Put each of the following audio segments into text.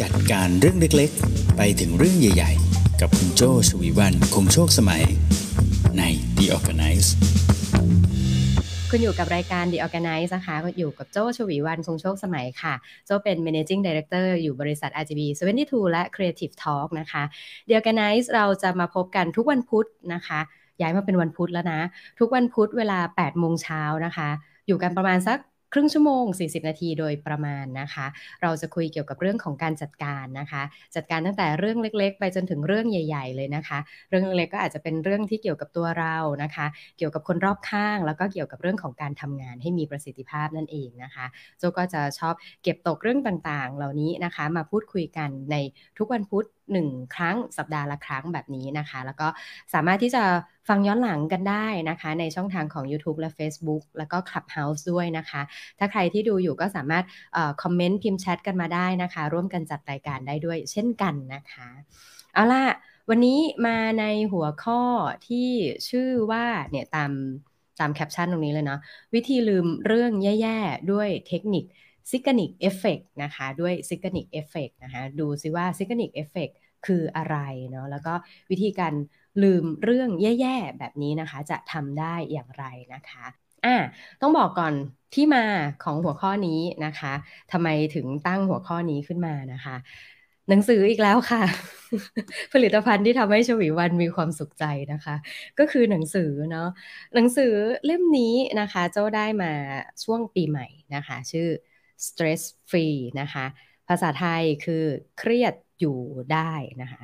จัดการเรื่องเล็กๆ ไปถึงเรื่องใหญ่ ๆ กับคุณโจชวีวันคงโชคสมัย ใน The Organize คุณอยู่กับรายการ The Organize นะคะอยู่กับโจชวีวันคงโชคสมัยค่ะ โจเป็น Managing Director อยู่บริษัท RGB 72 และ Creative Talk นะคะ The Organize เราจะมาพบกันทุกวันพุธนะคะ ย้ายมาเป็นวันพุธแล้วนะ ทุกวันพุธเวลา8โมงเช้านะคะ อยู่กันประมาณสัก ครึ่งชั่วโมง 40 นาทีโดยประมาณนะคะ เราจะคุยเกี่ยวกับเรื่องของการจัดการนะคะ จัดการตั้งแต่เรื่องเล็ก ๆ ไปจนถึงเรื่องใหญ่ ๆ เลยนะคะ เรื่องเล็กๆก็อาจจะเป็นเรื่องที่เกี่ยวกับตัวเรานะคะ เกี่ยวกับคนรอบข้าง แล้วก็เกี่ยวกับเรื่องของการทำงานให้มีประสิทธิภาพนั่นเองนะคะโจก็จะชอบเก็บตกเรื่องต่างๆ เหล่านี้นะคะ มาพูดคุยกันในทุกวันพุธ1 ครั้งสัปดาห์ละครั้งแบบนี้นะคะ แล้วก็สามารถที่จะฟังย้อนหลังกันได้นะคะ ในช่องทางของ YouTube และ Facebook แล้วก็ Clubhouse ด้วยนะคะ ถ้าใครที่ดูอยู่ก็สามารถคอมเมนต์พิมพ์แชทกันมาได้นะคะ ร่วมกันจัดรายการได้ด้วยเช่นกันนะคะ เอาล่ะ วันนี้มาในหัวข้อที่ชื่อว่าเนี่ยตามตามแคปชั่นตรงนี้เลยเนาะวิธีลืมเรื่องแย่ ๆ ด้วยเทคนิค Zeigarnik Effect นะคะด้วย Zeigarnik Effect นะคะดูซิว่า Zeigarnik Effect คืออะไรเนาะแล้วก็วิธีการลืมเรื่องแย่ๆแบบนี้นะคะ จะทำได้อย่างไรนะคะอ่าต้องบอกก่อนที่มาของหัวข้อนี้นะคะทำไมถึงตั้งหัวข้อนี้ขึ้นมานะคะ หนังสืออีกแล้วค่ะ ผลิตภัณฑ์ที่ทำให้ชวีวันมีความสุขใจนะคะ ก็คือหนังสือเนาะหนังสือเล่มนี้นะคะ เจ้าได้มาช่วงปีใหม่นะคะ ชื่อ stress free นะคะ ภาษาไทยคือเครียด อยู่ได้นะคะ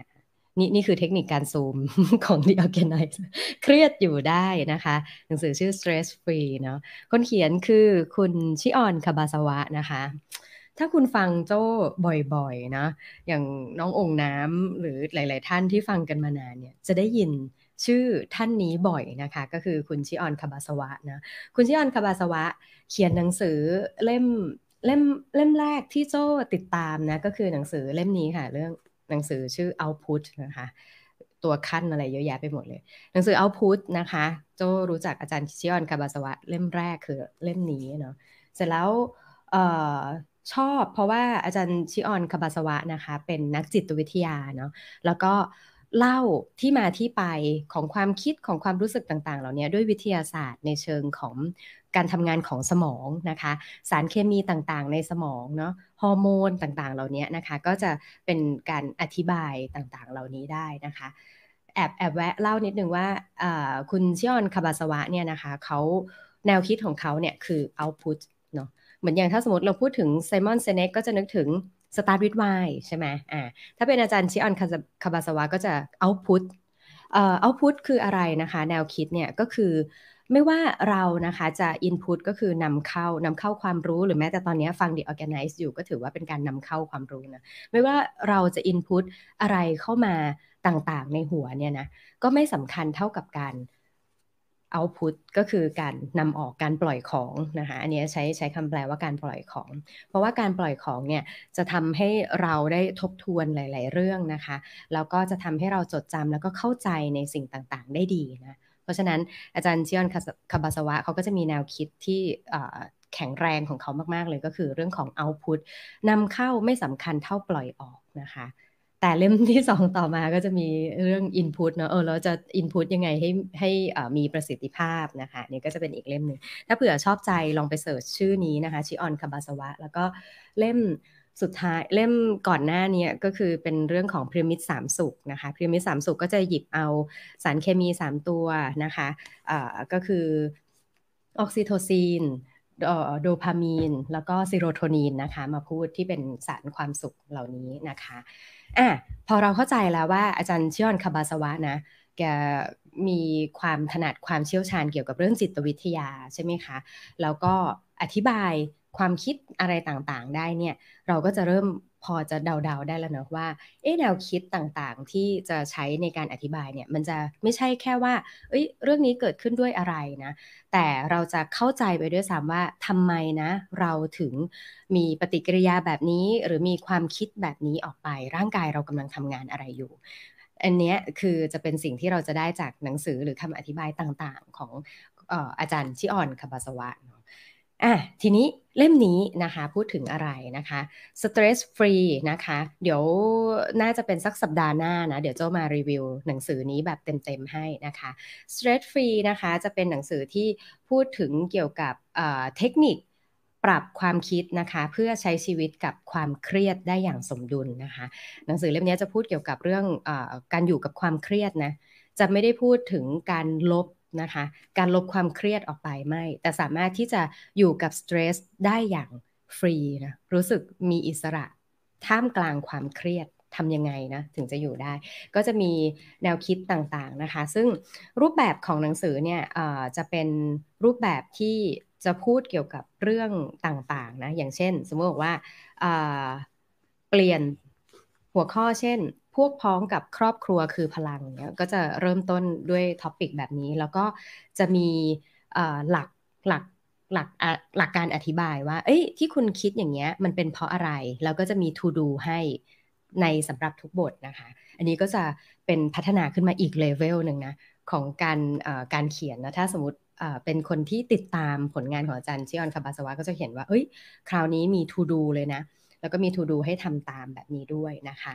นี่นี่คือเทคนิคการซูมของ The Organize เครียดอยู่ได้นะคะ หนังสือชื่อ stress free เนาะคนเขียนคือคุณชิออนคาบาสวะนะคะถ้าคุณฟังโจ้บ่อยๆนะ อย่างน้ององค์น้ำหรือหลาย ๆ ท่านที่ฟังกันมานานเนี่ย จะได้ยินชื่อท่านนี้บ่อยนะคะ ก็คือคุณชิออนคาบาสวะนะ คุณชิออนคาบาสวะ เขียนหนังสือเล่ม เล่มเล่มแรกที่โจ้ติดตามนะ ก็คือหนังสือเล่มนี้ค่ะ เรื่องหนังสือชื่อ Output นะคะ ตัวขั้นอะไรเยอะแยะไปหมดเลย หนังสือ Output นะคะ โจรู้จักอาจารย์ชิออนคาบาสวะเล่มแรกคือเล่มนี้เนาะเสร็จแล้วออชอบเพราะว่าอาจารย์ชิออนคาบาสวะนะคะ เป็นนักจิตวิทยาเนาะแล้วก็เเล่าที่มาที่ไปของความคิดของความรู้สึกต่างๆ เหล่านี้ด้วยวิทยาศาสตร์ในเชิงของการทำงานของสมองนะคะ สารเคมีต่างๆ ในสมองเนาะฮอร์โมนต่างๆ เหล่านี้นะคะ ก็จะเป็นการอธิบายต่างๆ เหล่านี้ได้นะคะแอบแอบแวะเล่านิดนึงว่าคุณชิออนคาบาซาวะเนี่ยนะคะเขาแนวคิดของเขาเนี่ยคือ output เนาะเหมือนอย่างถ้าสมมติเราพูดถึง Simon Sinek ก็จะนึกถึง start with why ใช่ไหมอ่าถ้าเป็นอาจารย์ชิออนคาบาซาวะก็จะ output เอ่อ output คืออะไรนะคะ แนวคิดเนี่ยก็คือไม่ว่าเรานะคะจะ input ก็คือนำเข้านำเข้าความรู้หรือแม้แต่ตอนนี้ฟัง The ORGANICE อยู่ก็ถือว่าเป็นการนำเข้าความรู้นะไม่ว่าเราจะ input อะไรเข้ามาต่างๆ ในหัวเนี่ยนะก็ไม่สำคัญเท่ากับการ output ก็คือการนำออกการปล่อยของนะคะอันนี้ใช้ใช้คำแปลว่าการปล่อยของ เพราะว่าการปล่อยของเนี่ยจะทำให้เราได้ทบทวนหลาย ๆ เรื่องนะคะแล้วก็จะทำให้เราจดจำแล้วก็เข้าใจในสิ่งต่างๆ ได้ดีนะเพราะฉะนั้นอาจารย์ชิออนคาบาสวะเขาก็จะมีแนวคิดที่แข็งแรงของเขามาก ๆ เลยก็คือเรื่องของ output นำเข้าไม่สำคัญเท่าปล่อยออกนะคะ แต่เล่มที่สองต่อมาก็จะมีเรื่อง input เนาะเออเราจะ input ยังไงให้ให้มีประสิทธิภาพนะคะนี่ก็จะเป็นอีกเล่มหนึ่งถ้าเผื่อชอบใจลองไปเสิร์ชชื่อนี้นะคะชิออนคาบาสวะ แล้วก็เล่มสุดท้ายเล่มก่อนหน้านี้ก็คือเป็นเรื่องของพีระมิดสามสุขนะคะพีระมิดสามสุขก็จะหยิบเอาสารเคมีสามตัวนะคะก็คือออกซิโทซิน โดพามีน แล้วก็ซีโรโทนินนะคะ มาพูดที่เป็นสารความสุขเหล่านี้นะคะอะพอเราเข้าใจแล้วว่าอาจารย์ชิออนคาบาซาวะนะแกมีความถนัดความเชี่ยวชาญเกี่ยวกับเรื่องจิตวิทยาใช่ไหมคะ แล้วก็อธิบายความคิดอะไรต่างๆ ได้เนี่ย เราก็จะเริ่ม พอจะเดาๆได้แล้วเนอะว่าเอ๊แนวคิดต่างๆ ที่จะใช้ในการอธิบายเนี่ยมันจะไม่ใช่แค่ว่า เอ้ยเรื่องนี้เกิดขึ้นด้วยอะไรนะ แต่เราจะเข้าใจไปด้วยซ้ำว่าทำไมนะ เราถึงมีปฏิกิริยาแบบนี้ หรือมีความคิดแบบนี้ออกไป ร่างกายเรากำลังทำงานอะไรอยู่อันนี้คือจะเป็นสิ่งที่เราจะได้จากหนังสือหรือคำอธิบายต่างๆ ของอาจารย์ชิออนคาบาสวะ อะทีนี้เล่มนี้นะคะพูดถึงอะไรนะคะ stress free นะคะ เดี๋ยวน่าจะเป็นสักสัปดาห์หน้านะ เดี๋ยวเจ้ามารีวิวหนังสือนี้แบบเต็มๆให้นะคะ stress free นะคะจะเป็นหนังสือที่พูดถึงเกี่ยวกับเทคนิคปรับความคิดนะคะเพื่อใช้ชีวิตกับความเครียดได้อย่างสมดุลนะคะ หนังสือเล่มนี้จะพูดเกี่ยวกับเรื่องอการอยู่กับความเครียดนะจะไม่ได้พูดถึงการลบ นะคะ การลบความเครียดออกไปไม่ แต่สามารถที่จะอยู่กับสเตรสได้อย่างฟรีนะรู้สึกมีอิสระท่ามกลางความเครียดทำยังไงนะถึงจะอยู่ได้ ก็จะมีแนวคิดต่างๆนะคะ ซึ่งรูปแบบของหนังสือเนี่ยจะเป็นรูปแบบที่จะพูดเกี่ยวกับเรื่องต่างๆนะอย่างเช่น สมมติว่าเปลี่ยนหัวข้อเช่น พวกพ้องกับครอบครัวคือพลังเนี่ยก็จะเริ่มต้นด้วยท็อปิกแบบนี้ แล้วก็จะมีหลักหลักหลักหลักการอธิบายว่า เอ้ยที่คุณคิดอย่างเงี้ยมันเป็นเพราะอะไร แล้วก็จะมี to do ให้ในสำหรับทุกบทนะคะ อันนี้ก็จะเป็นพัฒนาขึ้นมาอีกเลเวลหนึ่งนะของการการเขียนนะถ้าสมมติเป็นคนที่ติดตามผลงานของอาจารย์ชิออนคาบาสวะก็จะเห็นว่า เอ้ย คราวนี้มี to do เลยนะ แล้วก็มีทูดูให้ทำตามแบบนี้ด้วยนะคะ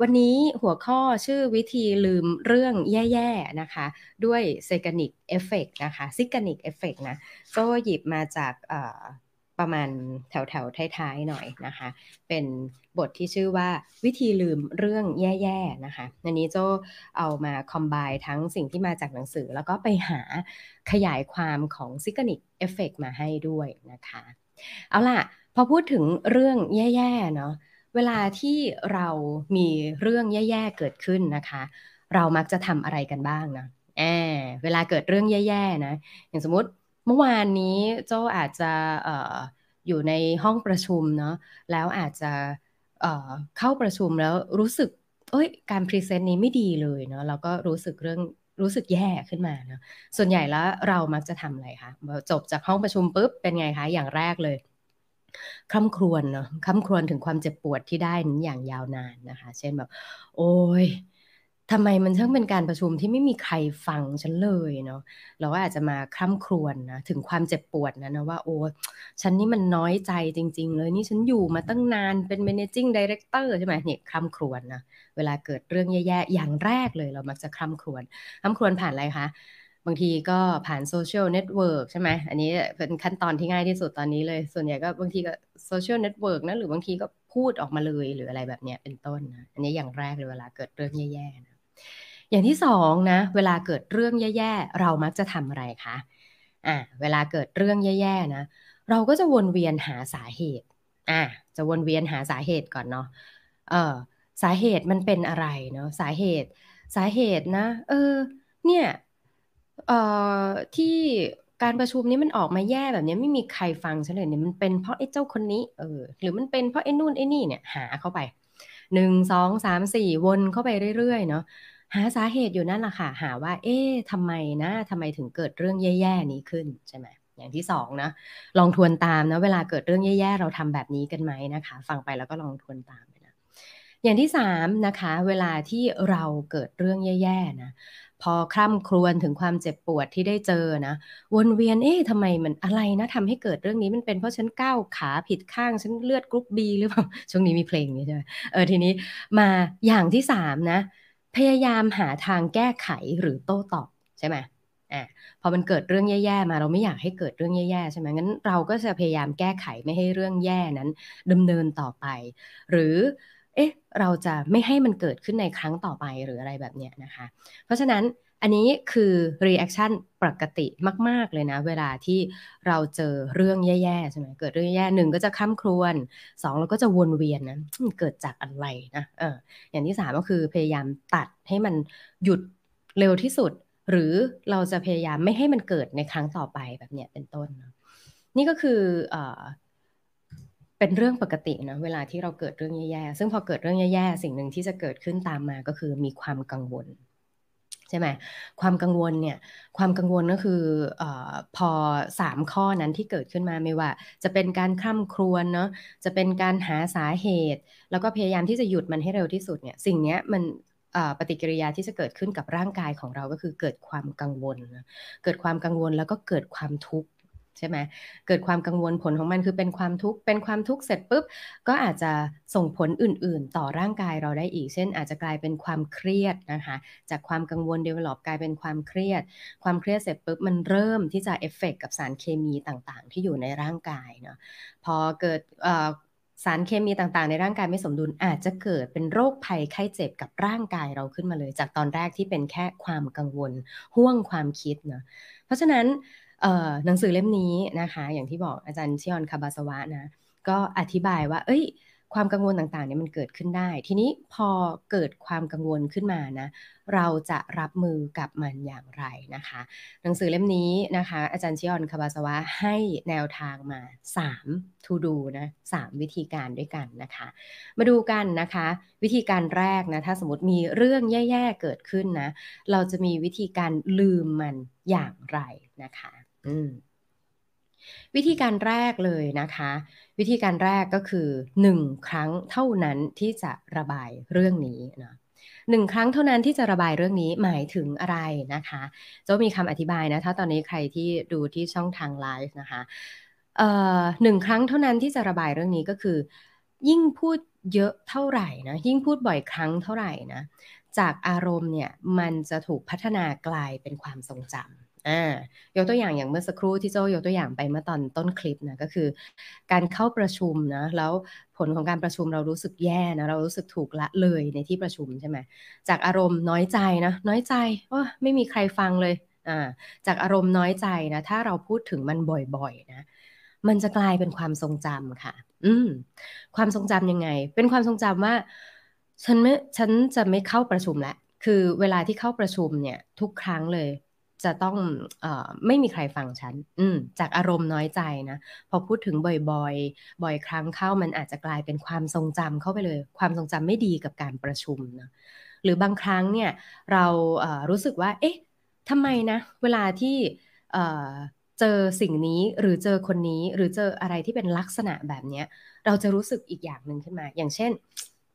วันนี้หัวข้อชื่อวิธีลืมเรื่องแย่ๆนะคะ ด้วย Zeigarnik Effect นะคะ Zeigarnik Effect นะโจ้หยิบมาจากประมาณแถวแถวท้ายๆหน่อยนะคะ เป็นบทที่ชื่อว่าวิธีลืมเรื่องแย่ๆนะคะอันนี้โจ้เอามา combine ทั้งสิ่งที่มาจากหนังสือ แล้วก็ไปหาขยายความของ Zeigarnik Effect มาให้ด้วยนะคะ เอาล่ะ พอพูดถึงเรื่องแย่ๆเนาะเวลาที่เรามีเรื่องแย่ๆเกิดขึ้นนะคะ เรามักจะทำอะไรกันบ้างนะแอบเวลาเกิดเรื่องแย่ๆนะอย่างสมมติเมื่อวานนี้โจอาจจะอออยู่ในห้องประชุมเนาะแล้วอาจจะเเข้าประชุมแล้วรู้สึกเอ้ยการพรีเซนต์นี้ไม่ดีเลยเนาะแล้วก็รู้สึกเรื่องรู้สึกแย่ขึ้นมาเนาะส่วนใหญ่แล้วเรามักจะทำอะไรคะจบจากห้องประชุมปุ๊บเป็นไงคะอย่างแรกเลย คร่ำครวญเนาะคร่ำครวญถึงความเจ็บปวดที่ได้นั้นอย่างยาวนานนะคะ เช่นแบบ โอ้ยทำไมมันช่างเป็นการประชุมที่ไม่มีใครฟังฉันเลยเนาะเราก็อาจจะมาคร่ำครวญนะถึงความเจ็บปวดนะนะว่าโอ้ฉันนี่มันน้อยใจจริง ๆ เลยนี่ฉันอยู่มาตั้งนานเป็น managing director ใช่ไหมเนี่ยคร่ำครวญนะเวลาเกิดเรื่องแย่ๆอย่างแรกเลยเรามักจะคร่ำครวญคร่ำครวญผ่านอะไรคะ บางทีก็ผ่านโซเชียลเน็ตเวิร์กใช่ไหมอันนี้เป็นขั้นตอนที่ง่ายที่สุดตอนนี้เลย ส่วนใหญ่ก็บางทีก็โซเชียลเน็ตเวิร์กนะหรือบางทีก็พูดออกมาเลยหรืออะไรแบบนี้เป็นต้นนะอันนี้อย่างแรกเลยเวลาเกิดเรื่องแย่ๆนะอย่างที่สองนะเวลาเกิดเรื่องแย่ๆเรามักจะทำอะไรคะอ่าเวลาเกิดเรื่องแย่ๆนะ เราก็จะวนเวียนหาสาเหตุอ่าจะวนเวียนหาสาเหตุก่อนเนาะเออสาเหตุมันเป็นอะไรเนาะสาเหตุสาเหตุนะ เออ เนี่ย ที่การประชุมนี้มันออกมาแย่แบบนี้ไม่มีใครฟังฉันเลยเนี่ยมันเป็นเพราะไอ้เจ้าคนนี้เออหรือมันเป็นเพราะไอ้นู่นไอ้นี่เนี่ยหาเข้าไปหนึ่งสองสามสี่วนเข้าไปเรื่อยๆเนาะหาสาเหตุอยู่นั่นแหละค่ะ หาว่า เอ๊ะทำไมนะทำไมถึงเกิดเรื่องแย่ๆนี้ขึ้นใช่ไหมอย่างที่สองนะลองทวนตามนะเวลาเกิดเรื่องแย่ๆเราทำแบบนี้กันไหมนะคะ ฟังไปแล้วก็ลองทวนตามนะอย่างที่สามนะคะ เวลาที่เราเกิดเรื่องแย่ๆนะ พอคร่ำครวญถึงความเจ็บปวดที่ได้เจอนะวนเวียนเอ๊ะทำไมมันอะไรนะทำให้เกิดเรื่องนี้มันเป็นเพราะฉันก้าวขาผิดข้างฉันเลือดกรุ๊ปบีหรือเปล่าช่วงนี้มีเพลงนี้ใช่ไหมเออทีนี้มาอย่างที่สามนะ พยายามหาทางแก้ไขหรือโต้ตอบใช่ไหมอะพอมันเกิดเรื่องแย่ๆมาเราไม่อยากให้เกิดเรื่องแย่ๆใช่ไหมงั้นเราก็จะพยายามแก้ไขไม่ให้เรื่องแย่นั้นดำเนินต่อไป หรือ เอ๊ะเราจะไม่ให้มันเกิดขึ้นในครั้งต่อไปหรืออะไรแบบเนี้ยนะคะ เพราะฉะนั้นอันนี้คือ reaction ปกติมาก ๆ เลยนะ เวลาที่เราเจอเรื่องแย่ๆใช่ไหมเกิดเรื่องแย่หนึ่งก็จะค้ำครวนสองเราก็จะวนเวียนนะเกิดจากอะไรนะเอออย่างที่สามก็คือพยายามตัดให้มันหยุดเร็วที่สุด หรือเราจะพยายามไม่ให้มันเกิดในครั้งต่อไปแบบเนี้ยเป็นต้น นี่ก็คืออ เป็นเรื่องปกตินะเวลาที่เราเกิดเรื่องแย่ๆซึ่งพอเกิดเรื่องแย่ๆสิ่งหนึ่งที่จะเกิดขึ้นตามมาก็คือมีความกังวลใช่ไหมความกังวลเนี่ยความกังวลก็คืออพอสามข้อนั้นที่เกิดขึ้นมาไม่ว่า จะเป็นการคร่ำครวญเนาะจะเป็นการหาสาเหตุ แล้วก็พยายามที่จะหยุดมันให้เร็วที่สุดเนี่ยสิ่งนี้มันปฏิกิริยาที่จะเกิดขึ้นกับร่างกายของเราก็คือเกิดความกังวล เกิดความกังวลแล้วก็เกิดความทุกข์ ใช่ไหมเกิดความกังวลผลของมันคือเป็นความทุกข์เป็นความทุกข์เสร็จปุ๊บก็อาจจะส่งผลอื่น ๆ ต่อร่างกายเราได้อีก เช่น อาจจะกลายเป็นความเครียดนะคะจากความกังวล develop กลายเป็นความเครียด ความเครียดเสร็จปุ๊บมันเริ่มที่จะเอฟเฟกกับสารเคมีต่างๆ ที่อยู่ในร่างกายเนาะพอเกิดสารเคมีต่างๆ ในร่างกายไม่สมดุลอาจจะเกิดเป็นโรคภัยไข้เจ็บกับร่างกายเราขึ้นมาเลย จากตอนแรกที่เป็นแค่ความกังวลห่วงความคิดเนาะเพราะฉะนั้น หนังสือเล่มนี้นะคะ อย่างที่บอกอาจารย์ชิออนคาบาสวะนะ ก็อธิบายว่า เอ้ย ความกังวลต่างๆเนี่ยมันเกิดขึ้นได้ ทีนี้พอเกิดความกังวลขึ้นมานะ เราจะรับมือกับมันอย่างไรนะคะ หนังสือเล่มนี้นะคะ อาจารย์ชิออนคาบาสวะให้แนวทางมา 3 to do นะ3วิธีการด้วยกันนะคะ มาดูกันนะคะ วิธีการแรกนะ ถ้าสมมติมีเรื่องแย่ๆเกิดขึ้นนะ เราจะมีวิธีการลืมมันอย่างไรนะคะ อืมวิธีการแรกเลยนะคะ วิธีการแรกก็คือ 1 ครั้งเท่านั้นที่จะระบายเรื่องนี้นะหนึ่งครั้งเท่านั้นที่จะระบายเรื่องนี้หมายถึงอะไรนะคะจะมีคำอธิบายนะถ้าตอนนี้ใครที่ดูที่ช่องทางไลฟ์นะคะหนึ่งครั้งเท่านั้นที่จะระบายเรื่องนี้ก็คือ ยิ่งพูดเยอะเท่าไหร่นะยิ่งพูดบ่อยครั้งเท่าไหร่นะจากอารมณ์เนี่ยมันจะถูกพัฒนากลายเป็นความทรงจำ อ่ายกตัวอย่างอย่างเมื่อสักครู่ที่โจยกตัวอย่างไปเมื่อตอนต้นคลิปนะก็คือ การเข้าประชุมนะแล้วผลของการประชุมเรารู้สึกแย่นะเรารู้สึกถูกละเลยในที่ประชุมใช่ไหมจากอารมณ์น้อยใจนะน้อยใจว่าไม่มีใครฟังเลยอ่าจากอารมณ์น้อยใจนะถ้าเราพูดถึงมันบ่อยๆนะมันจะกลายเป็นความทรงจำค่ะ อืม ความทรงจำยังไง เป็นความทรงจำว่า ฉันไม่ ฉันจะไม่เข้าประชุมแล้วคือเวลาที่เข้าประชุมเนี่ย ทุกครั้งเลย จะต้องอไม่มีใครฟังฉันจากอารมณ์น้อยใจนะพอพูดถึงบ่อยๆ บ่อยครั้งเข้ามันอาจจะกลายเป็นความทรงจำเข้าไปเลย ความทรงจำไม่ดีกับการประชุมนะหรือบางครั้งเนี่ยเรารู้สึกว่า เอ๊ะทำไมนะเวลาที่เจอสิ่งนี้หรือเจอคนนี้หรือเจออะไรที่เป็นลักษณะแบบนี้เราจะรู้สึกอีกอย่างหนึ่งขึ้นมา อย่างเช่น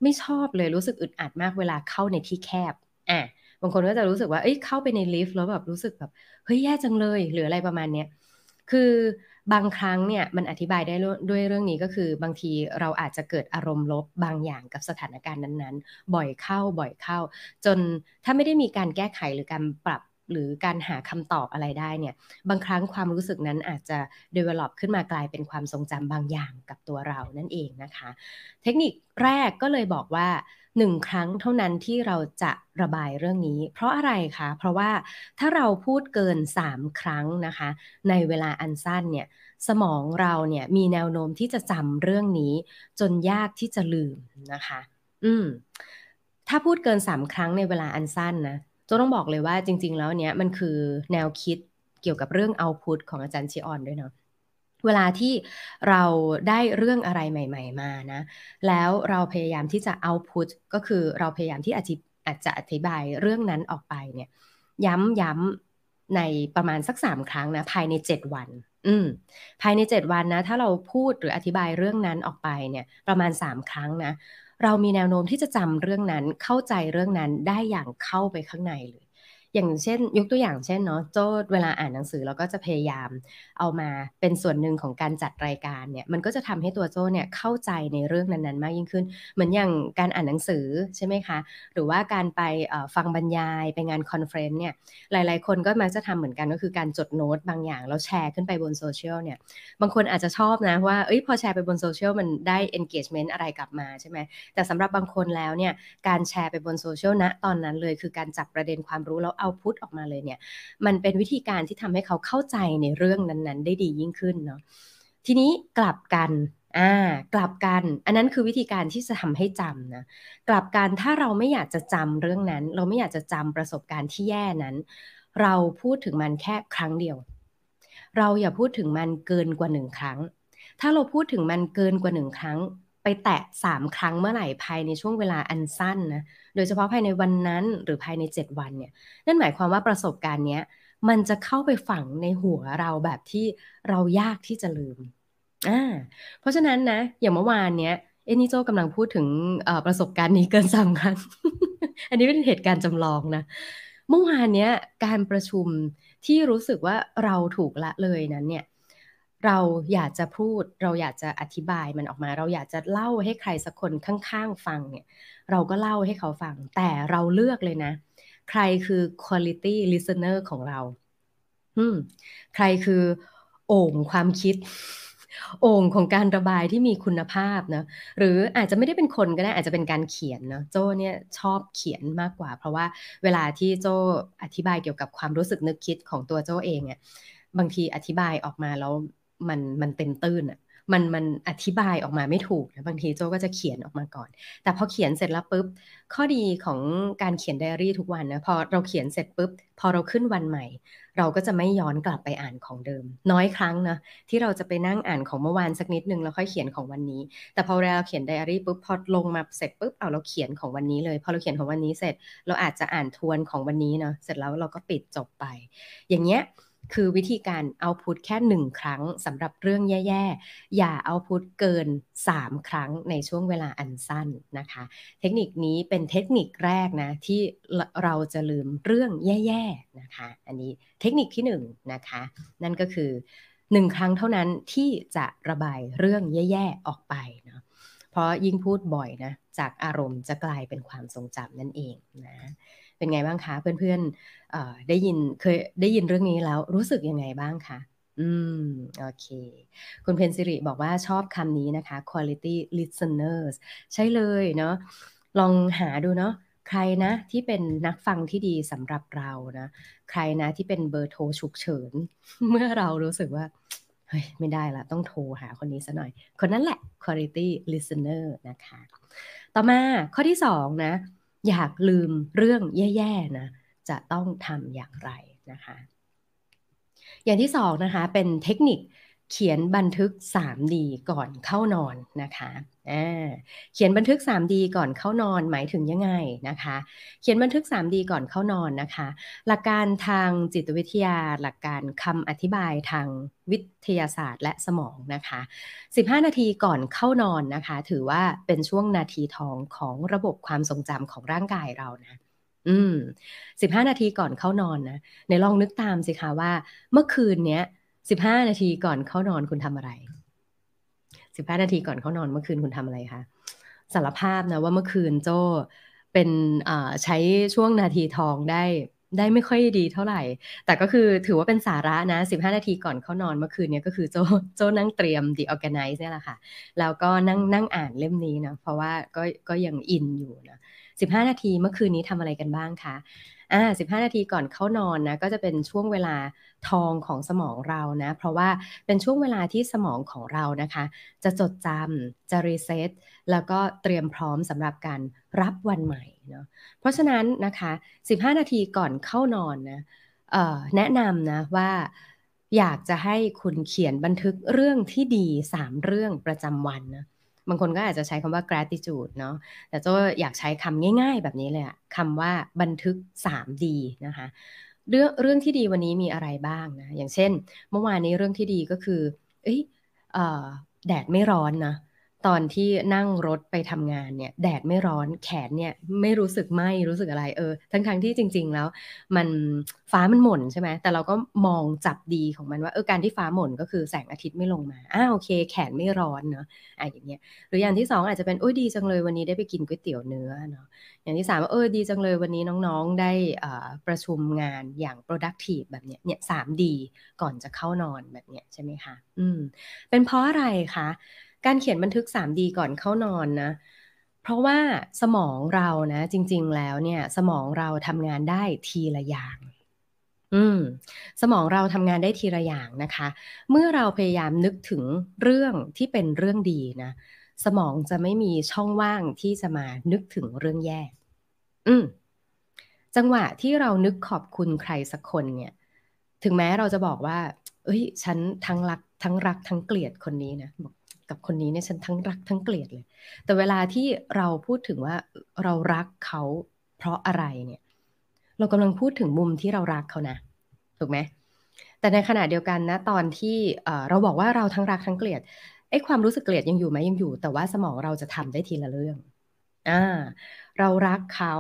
ไม่ชอบเลยรู้สึกอึดอัดมากเวลาเข้าในที่แคบอะ บางคนก็จะรู้สึกว่า เอ้ยเข้าไปในลิฟต์แล้วแบบรู้สึกแบบเฮ้ยแย่จังเลยหรืออะไรประมาณเนี้ยคือบางครั้งเนี่ยมันอธิบายได้ด้วยเรื่องนี้ก็คือบางทีเราอาจจะเกิดอารมณ์ลบบางอย่างกับสถานการณ์นั้นๆ บ่อยเข้าบ่อยเข้า จนถ้าไม่ได้มีการแก้ไขหรือการปรับ หรือการหาคำตอบอะไรได้เนี่ยบางครั้งความรู้สึกนั้นอาจจะ develop ขึ้นมากลายเป็นความทรงจำบางอย่างกับตัวเรานั่นเองนะคะ เทคนิคแรกก็เลยบอกว่าหนึ่งครั้งเท่านั้นที่เราจะระบายเรื่องนี้ เพราะอะไรคะ เพราะว่าถ้าเราพูดเกิน 3 ครั้งนะคะ ในเวลาอันสั้นเนี่ยสมองเราเนี่ยมีแนวโน้มที่จะจำเรื่องนี้ จนยากที่จะลืมนะคะ อืมถ้าพูดเกิน 3 ครั้งในเวลาอันสั้นนะ จะต้องบอกเลยว่าจริง ๆ แล้วเนี้ยมันคือแนวคิดเกี่ยวกับเรื่องเอาพุตของอาจารย์ชิออนด้วยเนาะเวลาที่เราได้เรื่องอะไรใหม่ ๆ มานะ แล้วเราพยายามที่จะเอาพุตก็คือเราพยายามที่อาจจะอธิบายเรื่องนั้นออกไปเนี่ย ย้ำๆในประมาณสักสามครั้งนะ ภายในเจ็ดวัน อืม ภายในเจ็ดวันนะ ถ้าเราพูดหรืออธิบายเรื่องนั้นออกไปเนี่ย ประมาณสามครั้งนะ เรามีแนวโน้มที่จะจำเรื่องนั้นเข้าใจเรื่องนั้นได้อย่างเข้าไปข้างในเลย อย่างเช่น ยกตัวอย่างเช่นเนาะโจ้เวลาอ่านหนังสือเราก็จะพยายามเอามาเป็นส่วนหนึ่งของการจัดรายการเนี่ยมันก็จะทำให้ตัวโจ้เนี่ยเข้าใจในเรื่องนั้นๆ มากยิ่งขึ้น เหมือนอย่างการอ่านหนังสือใช่ไหมคะ หรือว่าการไปฟังบรรยายไปงาน conference เนี่ยหลายๆ คนก็มักจะทำเหมือนกันก็คือการจดโน้ตบางอย่างแล้วแชร์ขึ้นไปบนโซเชียลเนี่ยบางคนอาจจะชอบนะว่าเอ้ยพอแชร์ไปบนโซเชียลมันได้ engagement อะไรกลับมาใช่ไหมแต่สำหรับบางคนแล้วเนี่ยการแชร์ไปบนโซเชียลณตอนนั้นเลยคือการจับประเด็นความรู้แล้ว output ออกมาเลยเนี่ย มันเป็นวิธีการที่ทำให้เขาเข้าใจในเรื่องนั้นๆ ได้ดียิ่งขึ้นเนาะทีนี้กลับกันอ่ากลับกัน อันนั้นคือวิธีการที่จะทำให้จำนะกลับกันถ้าเราไม่อยากจะจำเรื่องนั้น เราไม่อยากจะจำประสบการณ์ที่แย่นั้น เราพูดถึงมันแค่ครั้งเดียว เราอย่าพูดถึงมันเกินกว่าหนึ่งครั้ง ถ้าเราพูดถึงมันเกินกว่าหนึ่งครั้ง ไปแตะสามครั้งเมื่อไหร่ภายในช่วงเวลาอันสั้นนะโดยเฉพาะภายในวันนั้นหรือภายในเจ็ดวันเนี่ยนั่นหมายความว่าประสบการณ์เนี้ยมันจะเข้าไปฝังในหัวเราแบบที่เรายากที่จะลืมอ่าเพราะฉะนั้นนะ อย่างเมื่อวานเนี้ยเอ็นี่โจกำลังพูดถึงประสบการณ์นี้เกินสามครั้ง อันนี้เป็นเหตุการณ์จำลองนะเมื่อวานเนี้ยการประชุมที่รู้สึกว่าเราถูกละเลยนั้นเนี่ย เราอยากจะพูด เราอยากจะอธิบายมันออกมา เราอยากจะเล่าให้ใครสักคนข้างๆฟังเนี่ย เราก็เล่าให้เขาฟัง แต่เราเลือกเลยนะ ใครคือ quality listener ของเรา อืม ใครคือโอ่งความคิด โอ่งของการระบายที่มีคุณภาพนะหรืออาจจะไม่ได้เป็นคนก็ได้อาจจะเป็นการเขียนเนาะโจเนี่ยชอบเขียนมากกว่า เพราะว่าเวลาที่โจอธิบายเกี่ยวกับความรู้สึกนึกคิดของตัวโจเองเนี่ยบางทีอธิบายออกมาแล้ว มันมันเต็มตื้นอะมันมันอธิบายออกมาไม่ถูกนะบางทีโจก็จะเขียนออกมาก่อน แต่พอเขียนเสร็จแล้วปุ๊บ ข้อดีของการเขียนไดอารี่ทุกวันนะพอเราเขียนเสร็จปุ๊บ พอเราขึ้นวันใหม่ เราก็จะไม่ย้อนกลับไปอ่านของเดิม น้อยครั้งนะที่เราจะไปนั่งอ่านของเมื่อวานสักนิดนึงแล้วค่อยเขียนของวันนี้ แต่พอเราเขียนไดอารี่ปุ๊บพอลงมาเสร็จปุ๊บเอาเราเขียนของวันนี้เลยพอเราเขียนของวันนี้เสร็จ เราอาจจะอ่านทวนของวันนี้เนาะเสร็จแล้วเราก็ปิดจบไป อย่างเงี้ย คือวิธีการเอาพุทแค่หนึ่งครั้งสำหรับเรื่องแย่ๆ อย่าเอาพุทเกิน 3 ครั้งในช่วงเวลาอันสั้นนะคะ เทคนิคนี้เป็นเทคนิคแรกนะ ที่เราจะลืมเรื่องแย่ๆนะคะ อันนี้เทคนิคที่1นนะคะ นั่นก็คือหนึ่งครั้งเท่านั้นที่จะระบายเรื่องแย่ๆ ออกไปเนาะเพราะยิ่งพูดบ่อยนะ จากอารมณ์จะกลายเป็นความทรงจำนั่นเองนะ เป็นไงบ้างคะเพื่อนๆได้ยินเคยได้ยินเรื่องนี้แล้วรู้สึกยังไงบ้างคะอืม โอเค คุณเพนซิริบอกว่าชอบคำนี้นะคะ quality listeners ใช่เลยเนาะลองหาดูเนาะใครนะที่เป็นนักฟังที่ดีสำหรับเรานะ ใครนะที่เป็นเบอร์โทรฉุกเฉิน เมื่อเรารู้สึกว่าเฮ้ยไม่ได้ละต้องโทรหาคนนี้ซะหน่อย คนนั้นแหละ quality listener นะคะ ต่อมาข้อที่สองนะ อยากลืมเรื่องแย่ๆนะจะต้องทำอย่างไรนะคะ อย่างที่สองนะคะเป็นเทคนิคเขียนบันทึก 3D ก่อนเข้านอนนะคะ เขียนบันทึก 3D ก่อนเข้านอนหมายถึงยังไงนะคะ เขียนบันทึก 3D ก่อนเข้านอนนะคะ หลักการทางจิตวิทยา หลักการคำอธิบายทางวิทยาศาสตร์และสมองนะคะ 15 นาทีก่อนเข้านอนนะคะ ถือว่าเป็นช่วงนาทีทองของระบบความทรงจำของร่างกายเรานะอืม15นาทีก่อนเข้านอนนะในลองนึกตามสิคะว่า เมื่อคืนเนี้ย15นาทีก่อนเข้านอนคุณทำอะไร 15นาทีก่อนเข้านอนเมื่อคืนคุณทำอะไรคะสารภาพนะว่าเมื่อคืนโจเป็นใช้ช่วงนาทีทองได้ได้ไม่ค่อยดีเท่าไหร่ แต่ก็คือถือว่าเป็นสาระนะ 15 นาทีก่อนเข้านอนเมื่อคืนนี้ก็คือโจโจนั่งเตรียม The Organize เนี่ยแหละค่ะ แล้วก็นั่งนั่งอ่านเล่มนี้นะ เพราะว่าก็ก็ยังอินอยู่นะ 15 นาทีเมื่อคืนนี้ทำอะไรกันบ้างคะ อ่า15นาทีก่อนเข้านอนนะก็จะเป็นช่วงเวลาทองของสมองเรานะ เพราะว่าเป็นช่วงเวลาที่สมองของเรานะคะ จะจดจำจะรีเซ็ตแล้วก็เตรียมพร้อมสำหรับการรับวันใหม่เนาะเพราะฉะนั้นนะคะ 15 นาทีก่อนเข้านอนนะแนะนำนะว่าอยากจะให้คุณเขียนบันทึกเรื่องที่ดี 3 เรื่องประจำวันนะ บางคนก็อาจจะใช้คำว่า gratitude เนาะแต่โจอยากใช้คำง่าย ๆ แบบนี้เลยอะคำว่าบันทึก 3D นะคะเรื่องเรื่องที่ดีวันนี้มีอะไรบ้างนะอย่างเช่น เมื่อวานนี้เรื่องที่ดีก็คือเอ้ยแดดไม่ร้อนนะ ตอนที่นั่งรถไปทำงานเนี่ย แดดไม่ร้อนแขนเนี่ยไม่รู้สึกไหมรู้สึกอะไรเออ ทั้งทั้งที่จริง ๆ แล้ว มันฟ้ามันหม่นใช่ไหมแต่เราก็มองจับดีของมันว่าเออการที่ฟ้าหม่นก็คือแสงอาทิตย์ไม่ลงมาอ้าโอเค แขนไม่ร้อนเนาะอะอย่างเงี้ยหรืออย่างที่สองอาจจะเป็นโอ้ยดีจังเลยวันนี้ได้ไปกินก๋วยเตี๋ยวเนื้อเนาะอย่างที่สามว่าเออดีจังเลยวันนี้น้องๆได้ประชุมงานอย่าง productive แบบเนี้ยเนี่ยสามดีก่อนจะเข้านอนแบบเนี้ยใช่ไหมคะอืมเป็นเพราะอะไรคะ การเขียนบันทึก 3D ก่อนเข้านอนนะ เพราะว่าสมองเรานะ จริง ๆ แล้วเนี่ย สมองเราทำงานได้ทีละอย่างอืมสมองเราทำงานได้ทีละอย่างนะคะ เมื่อเราพยายามนึกถึงเรื่องที่เป็นเรื่องดีนะสมองจะไม่มีช่องว่างที่จะมานึกถึงเรื่องแย่ อืมจังหวะที่เรานึกขอบคุณใครสักคนเนี่ย ถึงแม้เราจะบอกว่า เอ้ย ฉันทั้งรักทั้งรักทั้งเกลียดคนนี้นะบอก กับคนนี้เนี่ยฉันทั้งรักทั้งเกลียดเลย แต่เวลาที่เราพูดถึงว่าเรารักเขาเพราะอะไรเนี่ย เรากำลังพูดถึงมุมที่เรารักเขานะถูกไหมแต่ในขณะเดียวกันนะตอนที่เราบอกว่าเราทั้งรักทั้งเกลียดไอ้ความรู้สึกเกลียดยังอยู่ไหมยังอยู่ แต่ว่าสมองเราจะทำได้ทีละเรื่องอ่าเรารักเขา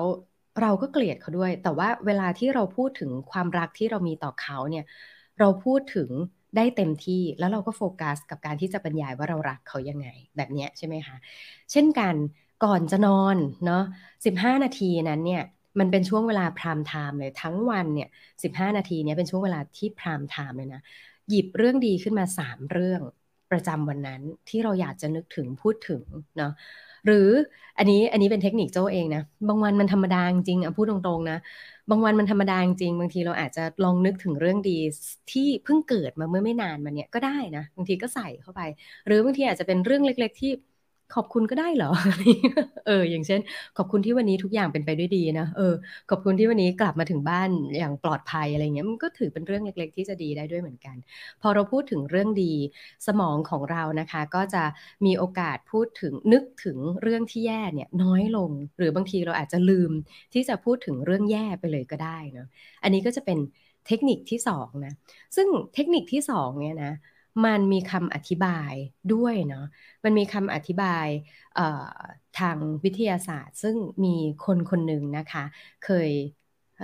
เราก็เกลียดเขาด้วย แต่ว่าเวลาที่เราพูดถึงความรักที่เรามีต่อเขาเนี่ย เราพูดถึง ได้เต็มที่แล้วเราก็โฟกัสกับการที่จะบรรยายว่าเรารักเขายังไงแบบนี้ใช่ไหมคะ เช่นกันก่อนจะนอนเนาะ15 นาทีนั้นเนี่ยมันเป็นช่วงเวลา prime time เลยทั้งวันเนี่ย15 นาทีเนี้ยเป็นช่วงเวลาที่ prime time เลยนะหยิบเรื่องดีขึ้นมา 3 เรื่องประจำวันนั้นที่เราอยากจะนึกถึงพูดถึงเนาะหรืออันนี้อันนี้เป็นเทคนิคโจ้เองนะบางวันมันธรรมดาจริงอะพูดตรงๆนะ บางวันมันธรรมดาจริงบางทีเราอาจจะลองนึกถึงเรื่องดีที่เพิ่งเกิดมาเมื่อไม่นานมาเนี้ยก็ได้นะบางทีก็ใส่เข้าไป หรือบางทีอาจจะเป็นเรื่องเล็ก ๆ ที่ ขอบคุณก็ได้เหรอ เออ อย่างเช่น ขอบคุณที่วันนี้ทุกอย่างเป็นไปด้วยดีนะ เออ ขอบคุณที่วันนี้กลับมาถึงบ้านอย่างปลอดภัยอะไรเงี้ย มันก็ถือเป็นเรื่องเล็ก ๆ ที่จะดีได้ด้วยเหมือนกัน พอเราพูดถึงเรื่องดี สมองของเรานะคะ ก็จะมีโอกาสพูดถึงนึกถึงเรื่องที่แย่เนี่ยน้อยลง หรือบางทีเราอาจจะลืมที่จะพูดถึงเรื่องแย่ไปเลยก็ได้เนาะ อันนี้ก็จะเป็นเทคนิคที่2นะ ซึ่งเทคนิคที่2เนี่ยนะ มันมีคำอธิบายด้วยเนาะมันมีคำอธิบายทางวิทยาศาสตร์ ซึ่งมีคนคนหนึ่งนะคะ เคย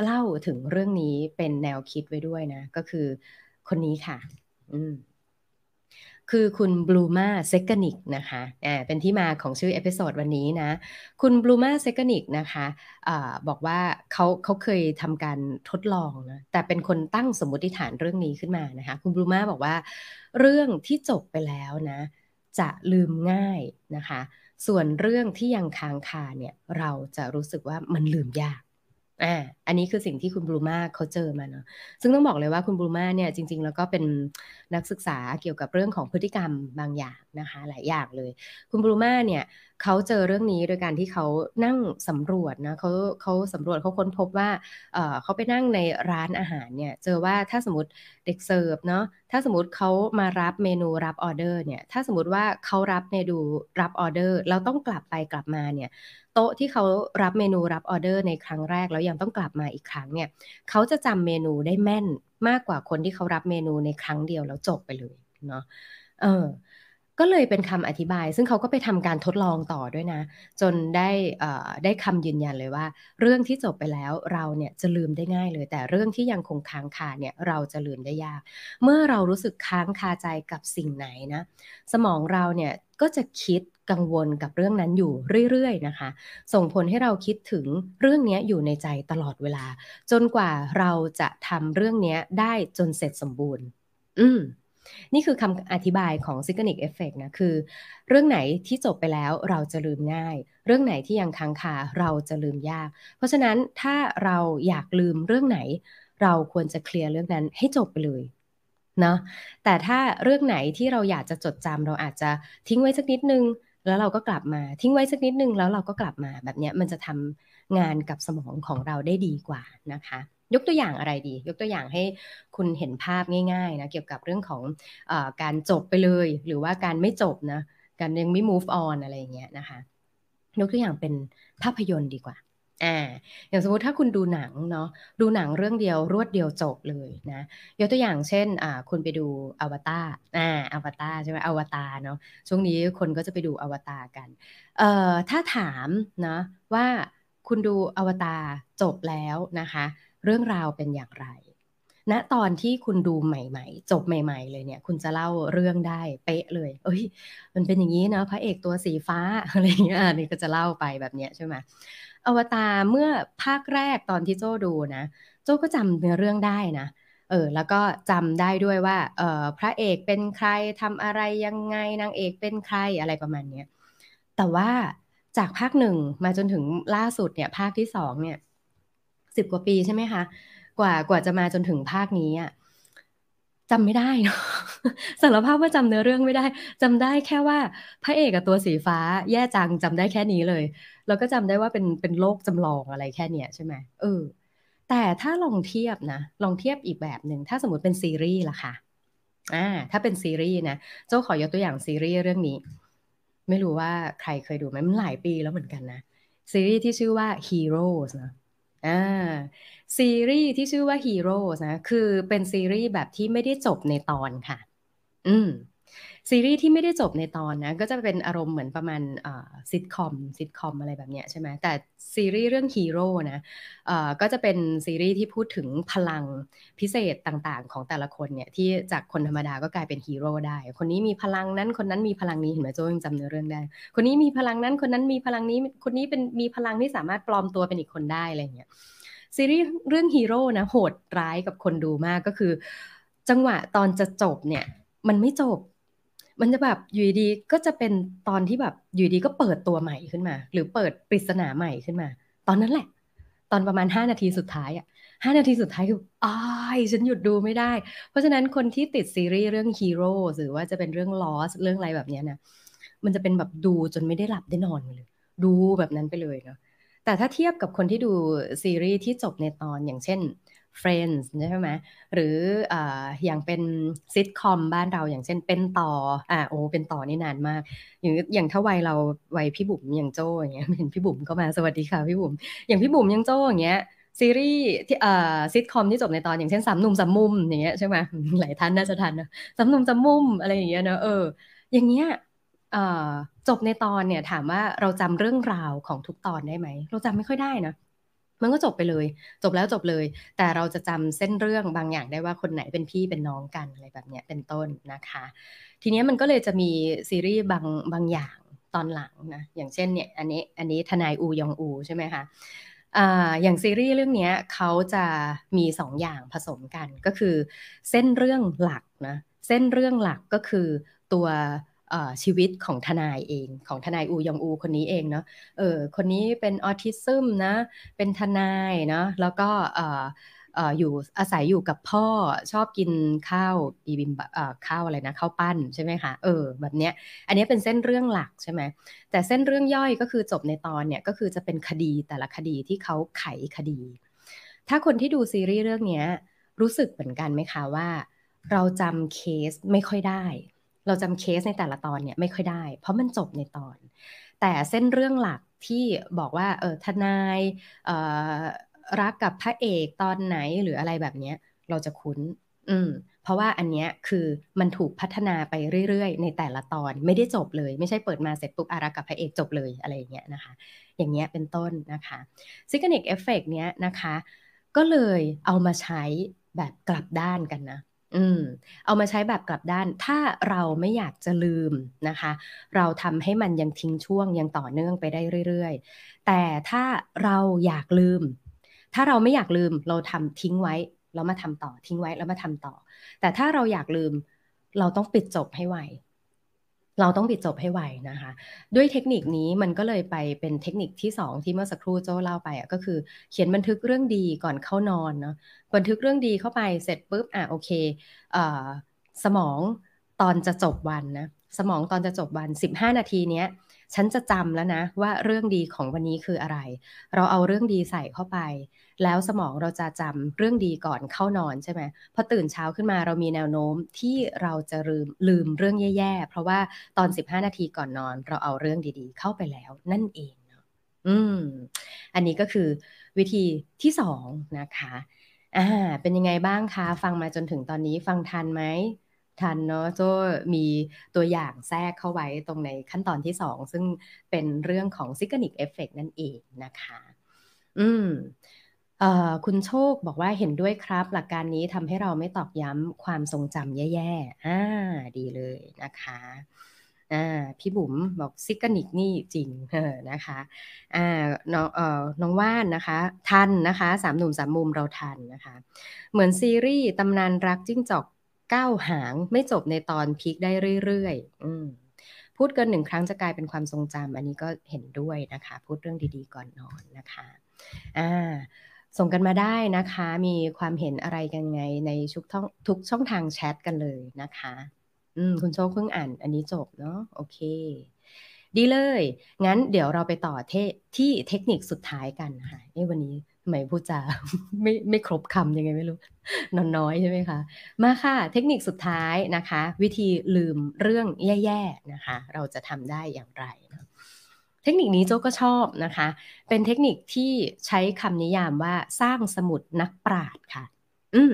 เล่าถึงเรื่องนี้เป็นแนวคิดไว้ด้วยนะ ก็คือคนนี้ค่ะ อืม คือคุณ Bluma Zeigarnik นะคะอ่าเป็นที่มาของชื่อ episode วันนี้นะ คุณ Bluma Zeigarnik นะคะอ่าบอกว่าเขาเขาเคยทำการทดลองนะแต่เป็นคนตั้งสมมติฐานเรื่องนี้ขึ้นมานะคะ คุณบลูมาบอกว่า เรื่องที่จบไปแล้วนะ จะลืมง่ายนะคะ ส่วนเรื่องที่ยังค้างคาเนี่ยเราจะรู้สึกว่ามันลืมยาก อ่าอันนี้คือสิ่งที่คุณบลูมาเขาเจอมาเนาะซึ่งต้องบอกเลยว่าคุณบลูมาเนี่ยจริง ๆ แล้วก็เป็นนักศึกษาเกี่ยวกับเรื่องของพฤติกรรมบางอย่าง นะคะหลายอย่างเลย คุณบลูมาเนี่ยเขาเจอเรื่องนี้โดยการที่เขานั่งสำรวจนะเขาเขาสำรวจเขาค้นพบว่าเออเขาไปนั่งในร้านอาหารเนี่ยเจอว่าถ้าสมมติเด็กเสิร์ฟเนาะถ้าสมมติเขามารับเมนูรับออเดอร์เนี่ยถ้าสมมติว่าเขารับเมนูรับออเดอร์เราต้องกลับไปกลับมาเนี่ยโต๊ะที่เขารับเมนูรับออเดอร์ในครั้งแรกแล้วยังต้องกลับมาอีกครั้งเนี่ยเขาจะจำเมนูได้แม่นมากกว่าคนที่เขารับเมนูในครั้งเดียวแล้วจบไปเลยเนาะเออ ก็เลยเป็นคำอธิบาย ซึ่งเขาก็ไปทำการทดลองต่อด้วยนะ จนได้ได้คำยืนยันเลยว่า เรื่องที่จบไปแล้วเราเนี่ยจะลืมได้ง่ายเลย แต่เรื่องที่ยังคงค้างคาเนี่ยเราจะลืมได้ยาก เมื่อเรารู้สึกค้างคาใจกับสิ่งไหนนะ สมองเราเนี่ยก็จะคิดกังวลกับเรื่องนั้นอยู่เรื่อยๆนะคะ ส่งผลให้เราคิดถึงเรื่องนี้อยู่ในใจตลอดเวลา จนกว่าเราจะทำเรื่องนี้ได้จนเสร็จสมบูรณ์ อืม นี่คือคำอธิบายของ s ิก n นิกเอฟเฟกนะคือ เรื่องไหนที่จบไปแล้วเราจะลืมง่าย เรื่องไหนที่ยังค้างคาเราจะลืมยาก เพราะฉะนั้นถ้าเราอยากลืมเรื่องไหน เราควรจะเคลียร์เรื่องนั้นให้จบไปเลยเนาะแต่ถ้าเรื่องไหนที่เราอยากจะจดจำเราอาจจะทิ้งไว้สักนิดนึงแล้วเราก็กลับมาทิ้งไว้สักนิดนึงแล้วเราก็กลับมาแบบนี้มันจะทำงานกับสมองของเราได้ดีกว่านะคะ ยกตัวอย่างอะไรดี ยกตัวอย่างให้คุณเห็นภาพง่ายๆนะเกี่ยวกับเรื่องของอการจบไปเลย หรือว่าการไม่จบนะการยังไม่ move on อะไรอย่างเงี้ยนะคะยกตัวอย่างเป็นภาพยนตร์ดีกว่าอ่าอย่างสมมติถ้าคุณดูหนังเนาะดูหนังเรื่องเดียวรวดเดียวจบเลยนะยกตัวอย่างเช่นอ่าคุณไปดูอวตารอ่าอวตารใช่ไหมอวตารเนาะช่วงนี้คนก็จะไปดูอวตารกันเอ่อถ้าถามนะว่าคุณดูอวตารจบแล้วนะคะ เรื่องราวเป็นอย่างไรณนะตอนที่คุณดูใหม่ ๆ จบใหม่ ๆ เลยเนี่ย คุณจะเล่าเรื่องได้เป๊ะเลย เอ้ย มันเป็นอย่างนี้นะพระเอกตัวสีฟ้าอะไรเงี้ยนี่ก็จะเล่าไปแบบเนี้ยใช่ไหมอวตารเมื่อภาคแรกตอนที่โจดูนะ โจก็จำเนื้อเรื่องได้นะเออแล้วก็จำได้ด้วยว่าเออพระเอกเป็นใครทำอะไรยังไงนางเอกเป็นใครอะไรประมาณเนี้ยแต่ว่าจากภาคหนึ่งมาจนถึงล่าสุดเนี่ยภาคที่สองเนี่ย สิบกว่าปีใช่ไหมคะ กว่ากว่าจะมาจนถึงภาคนี้อะจำไม่ได้เนาะสารภาพว่าจำเนื้อเรื่องไม่ได้จำได้แค่ว่าพระเอกกับตัวสีฟ้าแย่จังจำได้แค่นี้เลย แล้วก็จำได้ว่าเป็นเป็นโลกจำลองอะไรแค่เนี้ยใช่ไหมเออ แต่ถ้าลองเทียบนะลองเทียบอีกแบบหนึ่งถ้าสมมติเป็นซีรีส์ล่ะค่ะอ่าถ้าเป็นซีรีส์นะเจ้าขอยกตัวอย่างซีรีส์เรื่องนี้ ไม่รู้ว่าใครเคยดูไหมมันหลายปีแล้วเหมือนกันนะซีรีส์ที่ชื่อว่า Heroes นะ อ่าซีรีส์ที่ชื่อว่า Heroes นะ คือเป็นซีรีส์แบบที่ไม่ได้จบในตอนค่ะ อืม ซีรีส์ที่ไม่ได้จบในตอนนะ ก็จะเป็นอารมณ์เหมือนประมาณซิทคอมซิทคอมอะไรแบบเนี้ยใช่ไหมแต่ซีรีส์เรื่องฮีโร่นะก็จะเป็นซีรีส์ที่พูดถึงพลังพิเศษต่างๆ ของแต่ละคนเนี่ยที่จากคนธรรมดาก็กลายเป็นฮีโร่ได้ คนนี้มีพลังนั้นคนนั้นมีพลังนี้เห็นไหมโจ้ยังจำเนื้อเรื่องได้ คนนี้มีพลังนั้นคนนั้นมีพลังนี้คนนี้เป็นมีพลังที่สามารถปลอมตัวเป็นอีกคนได้อะไรเงี้ยซีรีส์เรื่องฮีโร่นะโหดร้ายกับคนดูมากก็คือ จังหวะตอนจะจบเนี่ย มันไม่จบ มันจะแบบอยู่ดีก็จะเป็นตอนที่แบบอยู่ดีก็เปิดตัวใหม่ขึ้นมา หรือเปิดปริศนาใหม่ขึ้นมา ตอนนั้นแหละ ตอนประมาณห้านาทีสุดท้ายอะห้านาทีสุดท้ายคืออ้ายฉันหยุดดูไม่ได้ เพราะฉะนั้นคนที่ติดซีรีส์เรื่องฮีโร่หรือว่าจะเป็นเรื่องลอสเรื่องอะไรแบบนี้นะมันจะเป็นแบบดูจนไม่ได้หลับได้นอนเลย ดูแบบนั้นไปเลยเนาะแต่ถ้าเทียบกับคนที่ดูซีรีส์ที่จบในตอนอย่างเช่น Friends ใช่ไหมหรือออย่างเป็นซิทคอมบ้านเราอย่างเช่นเป็นต่ออ่าโอ้เป็นต่อนี่นานมาก อย่างอย่างถ้าวัยเราวัยพี่บุ๋มอย่างโจ้อย่างเงี้ยเห็นพี่บุ๋มเข้ามาสวัสดีค่ะพี่บุ๋มอย่างพี่บุ๋มยังโจ้อย่างเงี้ยซีรีส์ที่อ่าซิทคอมที่จบในตอนอย่างเช่นสามหนุ่มสามมุมอย่างเงี้ยใช่ไหมหลายท่านน่าจะทันนะสามหนุ่มสามมุมอะไรอย่างเงี้ยเนอะเออ อย่างเงี้ยจบในตอนเนี่ยถามว่าเราจำเรื่องราวของทุกตอนได้ไหม เราจำไม่ค่อยได้นะ มันก็จบไปเลย จบแล้วจบเลย แต่เราจะจำเส้นเรื่องบางอย่างได้ว่าคนไหนเป็นพี่เป็นน้องกันอะไรแบบนี้เป็นต้นนะคะ ทีนี้มันก็เลยจะมีซีรีส์บางบางอย่างตอนหลังนะอย่างเช่นเนี่ยอันนี้อันนี้ทนายอูยองอูใช่ไหมคะอย่างซีรีส์เรื่องนี้เขาจะมีสองอย่างผสมกันก็คือ เส้นเรื่องหลักนะเส้นเรื่องหลักก็คือตัว ชีวิตของทนายเองของทนายอูยองอู คนนี้เองเนาะเออคนนี้เป็นออทิซึมนะ เป็นทนายเนาะแล้วก็อยู่อาศัยอยู่กับพ่อชอบกินข้าวบีบิมข้าวอะไรนะข้าวปั้นใช่ไหมคะเออแบบเนี้ยอันนี้เป็นเส้นเรื่องหลักใช่ไหมแต่เส้นเรื่องย่อยก็คือจบในตอนเนี่ยก็คือจะเป็นคดีแต่ละคดีที่เขาไขคดี ถ้าคนที่ดูซีรีส์เรื่องนี้รู้สึกเหมือนกันไหมคะว่า เราจำเคสไม่ค่อยได้ เราจำเคสในแต่ละตอนเนี่ยไม่ค่อยได้ เพราะมันจบในตอน แต่เส้นเรื่องหลักที่บอกว่าเออทนายรักกับพระเอกตอนไหนหรืออะไรแบบเนี้ย เราจะคุ้น อืม เพราะว่าอันเนี้ยคือมันถูกพัฒนาไปเรื่อยๆ ในแต่ละตอนไม่ได้จบเลย ไม่ใช่เปิดมาเสร็จปุ๊บอารักกับพระเอกจบเลยอะไรอย่างเงี้ยนะคะ อย่างเงี้ยเป็นต้นนะคะ Zeigarnik Effect เนี้ยนะคะ ก็เลยเอามาใช้แบบกลับด้านกันนะ อืม เอามาใช้แบบกลับด้าน ถ้าเราไม่อยากจะลืมนะคะ เราทำให้มันยังทิ้งช่วงยังต่อเนื่องไปได้เรื่อยๆ แต่ถ้าเราอยากลืม ถ้าเราไม่อยากลืมเราทำทิ้งไว้แล้วมาทำต่อทิ้งไว้แล้วมาทำต่อ แต่ถ้าเราอยากลืมเราต้องปิดจบให้ไว เราต้องปิดจบให้ไวนะคะ ด้วยเทคนิคนี้มันก็เลยไปเป็นเทคนิคที่ 2 ที่เมื่อสักครู่โจ้เล่าไปอะก็คือเขียนบันทึกเรื่องดีก่อนเข้านอนเนาะบันทึกเรื่องดีเข้าไปเสร็จปุ๊บอะโอเคเอ่อสมองตอนจะจบวันนะสมองตอนจะจบวัน 15 นาทีเนี้ย ฉันจะจำแล้วนะว่าเรื่องดีของวันนี้คืออะไร เราเอาเรื่องดีใส่เข้าไป แล้วสมองเราจะจำเรื่องดีก่อนเข้านอนใช่ไหมพอตื่นเช้าขึ้นมาเรามีแนวโน้มที่เราจะลืมลืมเรื่องแย่ๆ เพราะว่าตอน 15 นาทีก่อนนอน เราเอาเรื่องดีๆ เข้าไปแล้วนั่นเองเนาะอืม อันนี้ก็คือวิธีที่สองนะคะอ่าเป็นยังไงบ้างคะ ฟังมาจนถึงตอนนี้ฟังทันไหม ทันเนาะโจมีตัวอย่างแทรกเข้าไว้ตรงในขั้นตอนที่2ซึ่งเป็นเรื่องของ Zeigarnik Effect นั่นเองนะคะ อืมคุณโชคบอกว่าเห็นด้วยครับ หลักการนี้ทำให้เราไม่ตอกย้ำความทรงจำแย่ๆ อ่า ดีเลยนะคะอ่าพี่บุ๋มบอก Zeigarnik นี่จริงเออนะคะอ่าน้องเอ่อน้องว่านนะคะทันนะคะสามหนุ่มสามมุมเราทันนะคะ เหมือนซีรีส์ตำนานรักจิ้งจอก เก้าหางไม่จบในตอน peak ได้เรื่อยๆพูดเกินหนึ่งครั้งจะกลายเป็นความทรงจำอันนี้ก็เห็นด้วยนะคะ พูดเรื่องดีๆก่อนนอนนะคะอ่าส่งกันมาได้นะคะ มีความเห็นอะไรกันไงในทุกช่องทุกช่องทางแชทกันเลยนะคะ อืม คุณโชคเพิ่งอ่าน อันนี้จบเนาะโอเค ดีเลย งั้นเดี๋ยวเราไปต่อเทที่เทคนิคสุดท้ายกันค่ะเอ้วันนี้ ทำไมพูดจาไม่ไม่ครบคำยังไงไม่รู้นอนน้อยใช่ไหมคะ มาค่ะ เทคนิคสุดท้ายนะคะ วิธีลืมเรื่องแย่ๆนะคะ เราจะทำได้อย่างไรนะเทคนิคนี้โจ้ก็ชอบนะคะ เป็นเทคนิคที่ใช้คำนิยามว่าสร้างสมุดนักปราดค่ะ อืม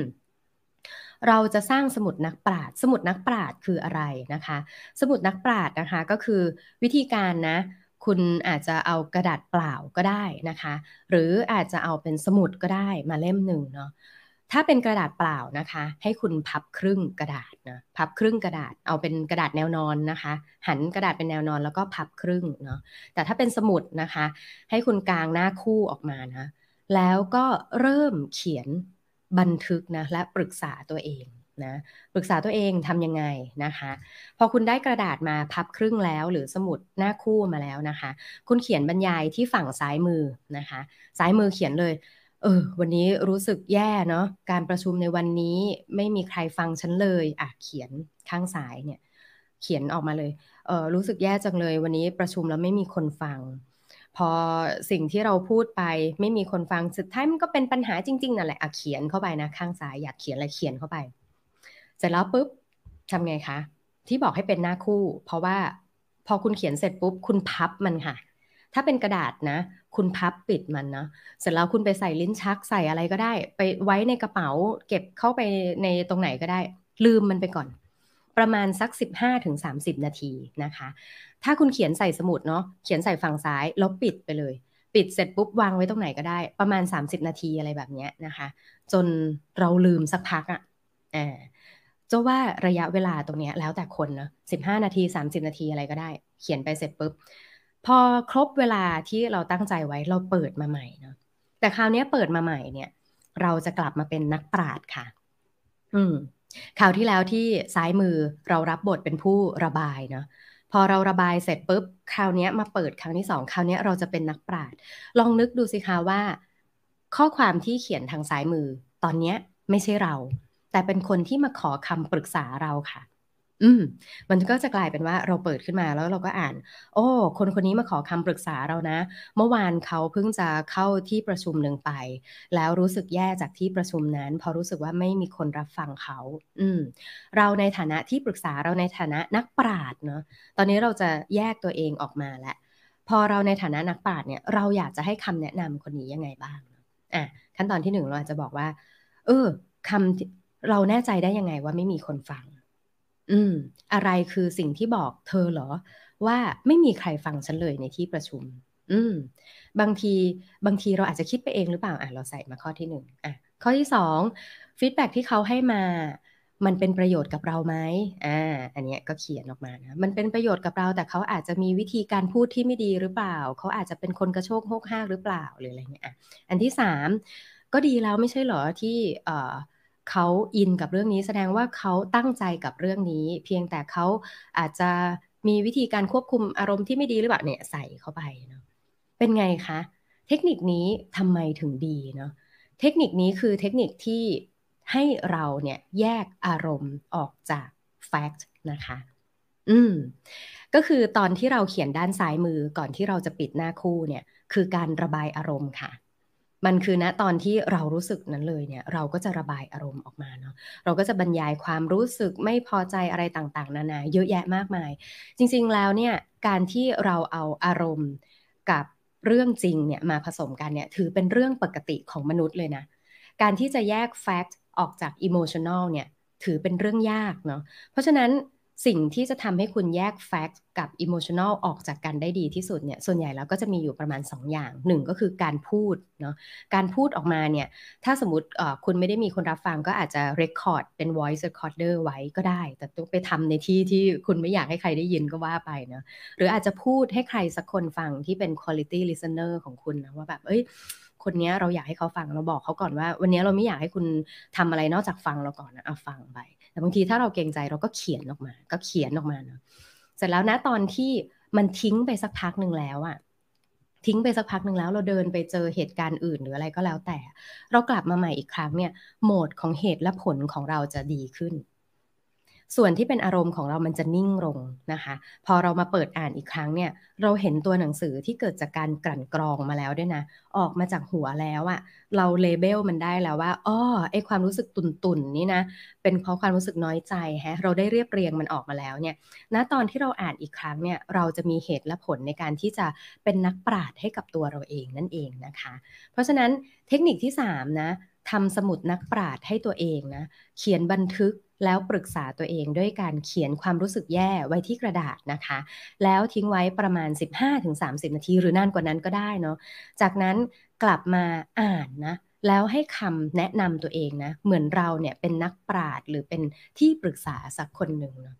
เราจะสร้างสมุดนักปราชญ์สมุดนักปราชญ์คืออะไรนะคะ สมุดนักปราชญ์นะคะก็คือวิธีการนะ คุณอาจจะเอากระดาษเปล่าก็ได้นะคะ หรืออาจจะเอาเป็นสมุดก็ได้มาเล่มหนึ่งเนาะถ้าเป็นกระดาษเปล่านะคะ ให้คุณพับครึ่งกระดาษนะพับครึ่งกระดาษ เอาเป็นกระดาษแนวนอนนะคะ หันกระดาษเป็นแนวนอนแล้วก็พับครึ่งเนาะแต่ถ้าเป็นสมุดนะคะ ให้คุณกางหน้าคู่ออกมานะแล้วก็เริ่มเขียนบันทึกนะและปรึกษาตัวเอง นะปรึกษาตัวเองทำยังไงนะคะ พอคุณได้กระดาษมาพับครึ่งแล้ว หรือสมุดหน้าคู่มาแล้วนะคะ คุณเขียนบรรยายที่ฝั่งซ้ายมือนะคะ ซ้ายมือเขียนเลยเออวันนี้รู้สึกแย่เนาะการประชุมในวันนี้ไม่มีใครฟังฉันเลยอะเขียนข้างซ้ายเนี่ยเขียนออกมาเลยเออรู้สึกแย่จังเลย วันนี้ประชุมแล้วไม่มีคนฟัง พอสิ่งที่เราพูดไปไม่มีคนฟังสุดท้ายมันก็เป็นปัญหาจริงๆนั่นแหละอะเขียนเข้าไปนะข้างซ้ายอยากเขียนอะไรเขียนเข้าไป เสร็จแล้วปุ๊บทำไงคะ ที่บอกให้เป็นหน้าคู่ เพราะว่าพอคุณเขียนเสร็จปุ๊บ คุณพับมันค่ะ ถ้าเป็นกระดาษนะ คุณพับปิดมันนะเสร็จแล้วคุณไปใส่ลิ้นชักใส่อะไรก็ได้ ไปไว้ในกระเป๋า เก็บเข้าไปในตรงไหนก็ได้ ลืมมันไปก่อน ประมาณสัก 15-30 นาทีนะคะ ถ้าคุณเขียนใส่สมุดเนาะเขียนใส่ฝั่งซ้ายแล้วปิดไปเลย ปิดเสร็จปุ๊บวางไว้ตรงไหนก็ได้ ประมาณ 30 นาทีอะไรแบบนี้นะคะ จนเราลืมสักพักอะ่ะ จะว่าระยะเวลาตรงนี้แล้วแต่คนเนาะสิบห้านาทีสามสิบนาทีอะไรก็ได้ เขียนไปเสร็จปุ๊บ พอครบเวลาที่เราตั้งใจไว้เราเปิดมาใหม่เนาะแต่คราวนี้เปิดมาใหม่เนี่ย เราจะกลับมาเป็นนักปราดค่ะ อืมคราวที่แล้วที่ซ้ายมือเรารับบทเป็นผู้ระบายเนาะพอเราระบายเสร็จปุ๊บคราวนี้มาเปิดครั้งที่สองคราวนี้เราจะเป็นนักปราดลองนึกดูสิคะว่า ข้อความที่เขียนทางซ้ายมือ ตอนนี้ไม่ใช่เรา แต่เป็นคนที่มาขอคำปรึกษาเราค่ะ อืม มันก็จะกลายเป็นว่าเราเปิดขึ้นมาแล้วเราก็อ่าน โอ้ คนคนนี้มาขอคำปรึกษาเรานะ เมื่อวานเขาเพิ่งจะเข้าที่ประชุมหนึ่งไป แล้วรู้สึกแย่จากที่ประชุมนั้น พอรู้สึกว่าไม่มีคนรับฟังเขา อืม เราในฐานะที่ปรึกษาเราในฐานะนักปราชญ์เนาะ ตอนนี้เราจะแยกตัวเองออกมาแล้วพอเราในฐานะนักปราชญ์เนี่ยเราอยากจะให้คำแนะนำคนนี้ยังไงบ้างอะขั้นตอนที่หนึ่งเราอาจจะบอกว่า เออคำ เราแน่ใจได้ยังไงว่าไม่มีคนฟัง อืม อะไรคือสิ่งที่บอกเธอเหรอ ว่าไม่มีใครฟังฉันเลยในที่ประชุม อืม บางทีบางทีเราอาจจะคิดไปเองหรือเปล่า อะ เราใส่มาข้อที่หนึ่งอะ ข้อที่สองฟีดแบ็ที่เขาให้มามันเป็นประโยชน์กับเราไหมอ่า อันนี้ก็เขียนออกมานะ มันเป็นประโยชน์กับเรา แต่เขาอาจจะมีวิธีการพูดที่ไม่ดีหรือเปล่า เขาอาจจะเป็นคนกระโชกโฮกห้ากหรือเปล่าหรืออะไรเงี้ยอะอันที่สามก็ดีแล้วไม่ใช่เหรอที่ เขาอินกับเรื่องนี้แสดงว่าเขาตั้งใจกับเรื่องนี้ เพียงแต่เขาอาจจะมีวิธีการควบคุมอารมณ์ที่ไม่ดีหรือเปล่าเนี่ยใส่เข้าไปเนาะเป็นไงคะเทคนิคนี้ทำไมถึงดีเนาะเทคนิคนี้คือเทคนิคที่ให้เราเนี่ยแยกอารมณ์ออกจาก fact นะคะ อืม ก็คือตอนที่เราเขียนด้านซ้ายมือก่อนที่เราจะปิดหน้าคู่เนี่ย คือการระบายอารมณ์ค่ะ มันคือณตอนที่เรารู้สึกนั้นเลยเนี่ย เราก็จะระบายอารมณ์ออกมาเนาะเราก็จะบรรยายความรู้สึกไม่พอใจอะไรต่างๆ นานาเยอะแยะมากมาย จริงๆแล้วเนี่ยการที่เราเอาอารมณ์กับเรื่องจริงเนี่ยมาผสมกันเนี่ยถือเป็นเรื่องปกติของมนุษย์เลยนะ การที่จะแยก fact ออกจาก emotional เนี่ยถือเป็นเรื่องยากเนาะเพราะฉะนั้น สิ่งที่จะทำให้คุณแยก fact กับ emotional ออกจากกันได้ดีที่สุดเนี่ยส่วนใหญ่แล้วก็จะมีอยู่ประมาณ 2 อย่างหนึ่งก็คือการพูดเนาะการพูดออกมาเนี่ยถ้าสมมติคุณไม่ได้มีคนรับฟังก็อาจจะ record เป็น voice recorder ไว้ก็ได้ แต่ต้องไปทำในที่ที่คุณไม่อยากให้ใครได้ยินก็ว่าไปเนาะหรืออาจจะพูดให้ใครสักคนฟังที่เป็น quality listener ของคุณนะว่าแบบเอ้ย คนนี้เราอยากให้เขาฟังเราบอกเขาก่อนว่า วันนี้เราไม่อยากให้คุณทำอะไรนอกจากฟังเราก่อนนะเอาฟังไปแต่บางทีถ้าเราเกรงใจเราก็เขียนออกมา ก็เขียนออกมาเนาะเสร็จแล้วนะตอนที่มันทิ้งไปสักพักหนึ่งแล้วอะทิ้งไปสักพักหนึ่งแล้วเราเดินไปเจอเหตุการณ์อื่นหรืออะไรก็แล้วแต่ เรากลับมาใหม่อีกครั้งเนี่ยโหมดของเหตุและผลของเราจะดีขึ้น ส่วนที่เป็นอารมณ์ของเรามันจะนิ่งลงนะคะ พอเรามาเปิดอ่านอีกครั้งเนี่ยเราเห็นตัวหนังสือที่เกิดจากการกลั่นกรองมาแล้วด้วยนะ ออกมาจากหัวแล้วอะเราเลเบลมันได้แล้วว่าอ้อไอความรู้สึกตุนตุนนี่นะเป็นเพราะความรู้สึกน้อยใจฮะเราได้เรียบเรียงมันออกมาแล้วเนี่ยณตอนที่เราอ่านอีกครั้งเนี่ยเราจะมีเหตุและผลในการที่จะเป็นนักปราดให้กับตัวเราเองนั่นเองนะคะ เพราะฉะนั้นเทคนิคที่3นะทำสมุดนักปราชญ์ให้ตัวเองนะเขียนบันทึก แล้วปรึกษาตัวเองด้วยการเขียนความรู้สึกแย่ไว้ที่กระดาษนะคะ แล้วทิ้งไว้ประมาณ 15-30 นาที หรือนานกว่านั้นก็ได้เนาะจากนั้นกลับมาอ่านนะแล้วให้คำแนะนำตัวเองนะ เหมือนเราเนี่ยเป็นนักปราชญ์หรือเป็นที่ปรึกษาสักคนหนึ่งเนาะ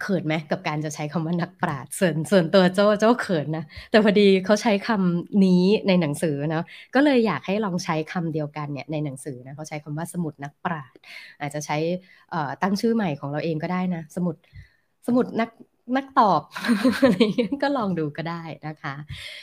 เขินไหมกับการจะใช้คำว่านักปราชญ์ส่วนส่วนตัวโจ้โจ้เขินนะ แต่พอดีเขาใช้คำนี้ในหนังสือเนาะก็เลยอยากให้ลองใช้คำเดียวกันเนี่ยในหนังสือนะเขาใช้คำว่าสมุดนักปราชญ์อาจจะใช้ตั้งชื่อใหม่ของเราเองก็ได้นะ สมุดสมุดนัก นักตอบอะไรก็ลองดูก็ได้นะคะ